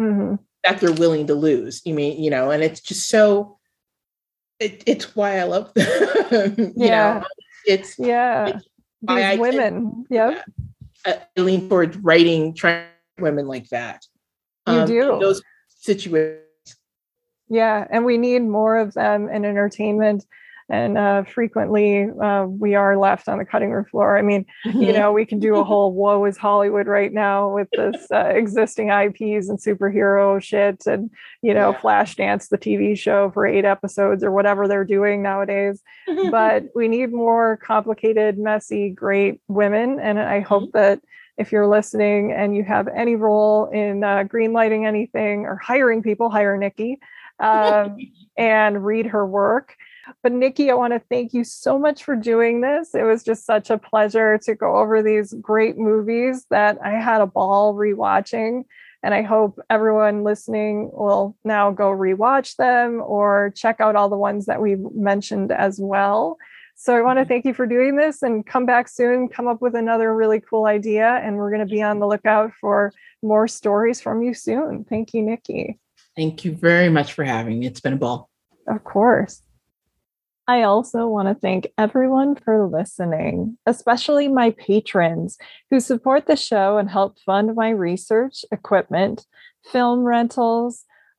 mm-hmm. that they're willing to lose? You mean, you know, and it's just so. It, it's why I love <laughs> them. yeah, know? it's yeah. It's These women, yeah. I lean towards writing women like that. You um, do those situations. Yeah, and we need more of them in entertainment and uh, frequently uh, we are left on the cutting room floor. I mean, mm-hmm. you know, we can do a whole "woe is Hollywood" right now with this uh, existing IPs and superhero shit, and you know, yeah. Flashdance, the TV show for eight episodes or whatever they're doing nowadays. <laughs> but we need more complicated, messy, great women, and I hope mm-hmm. that if you're listening and you have any role in uh, greenlighting anything or hiring people, hire Nikki um, <laughs> and read her work. But Nikki, I want to thank you so much for doing this. It was just such a pleasure to go over these great movies that I had a ball rewatching. And I hope everyone listening will now go rewatch them or check out all the ones that we've mentioned as well. So I want to mm-hmm. thank you for doing this and come back soon, come up with another really cool idea. And we're going to be on the lookout for more stories from you soon. Thank you, Nikki. Thank you very much for having me. It's been a ball. Of course. I also want to thank everyone for listening, especially my patrons who support the show and help fund my research, equipment, film rentals,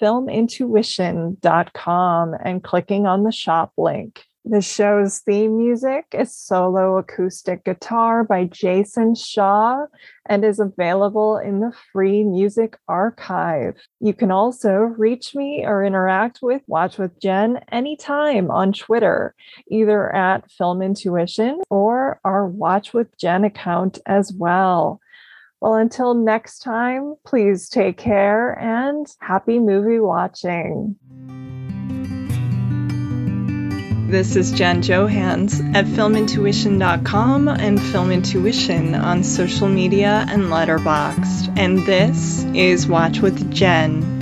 filmintuition.com and clicking on the shop link. The show's theme music is solo acoustic guitar by Jason Shaw and is available in the free music archive. You can also reach me or interact with Watch with Jen anytime on Twitter, either at Film Intuition or our Watch with Jen account as well. Well, until next time, please take care and happy movie watching. This is Jen Johans at filmintuition.com and Film Intuition on social media and Letterboxd. And this is Watch with Jen.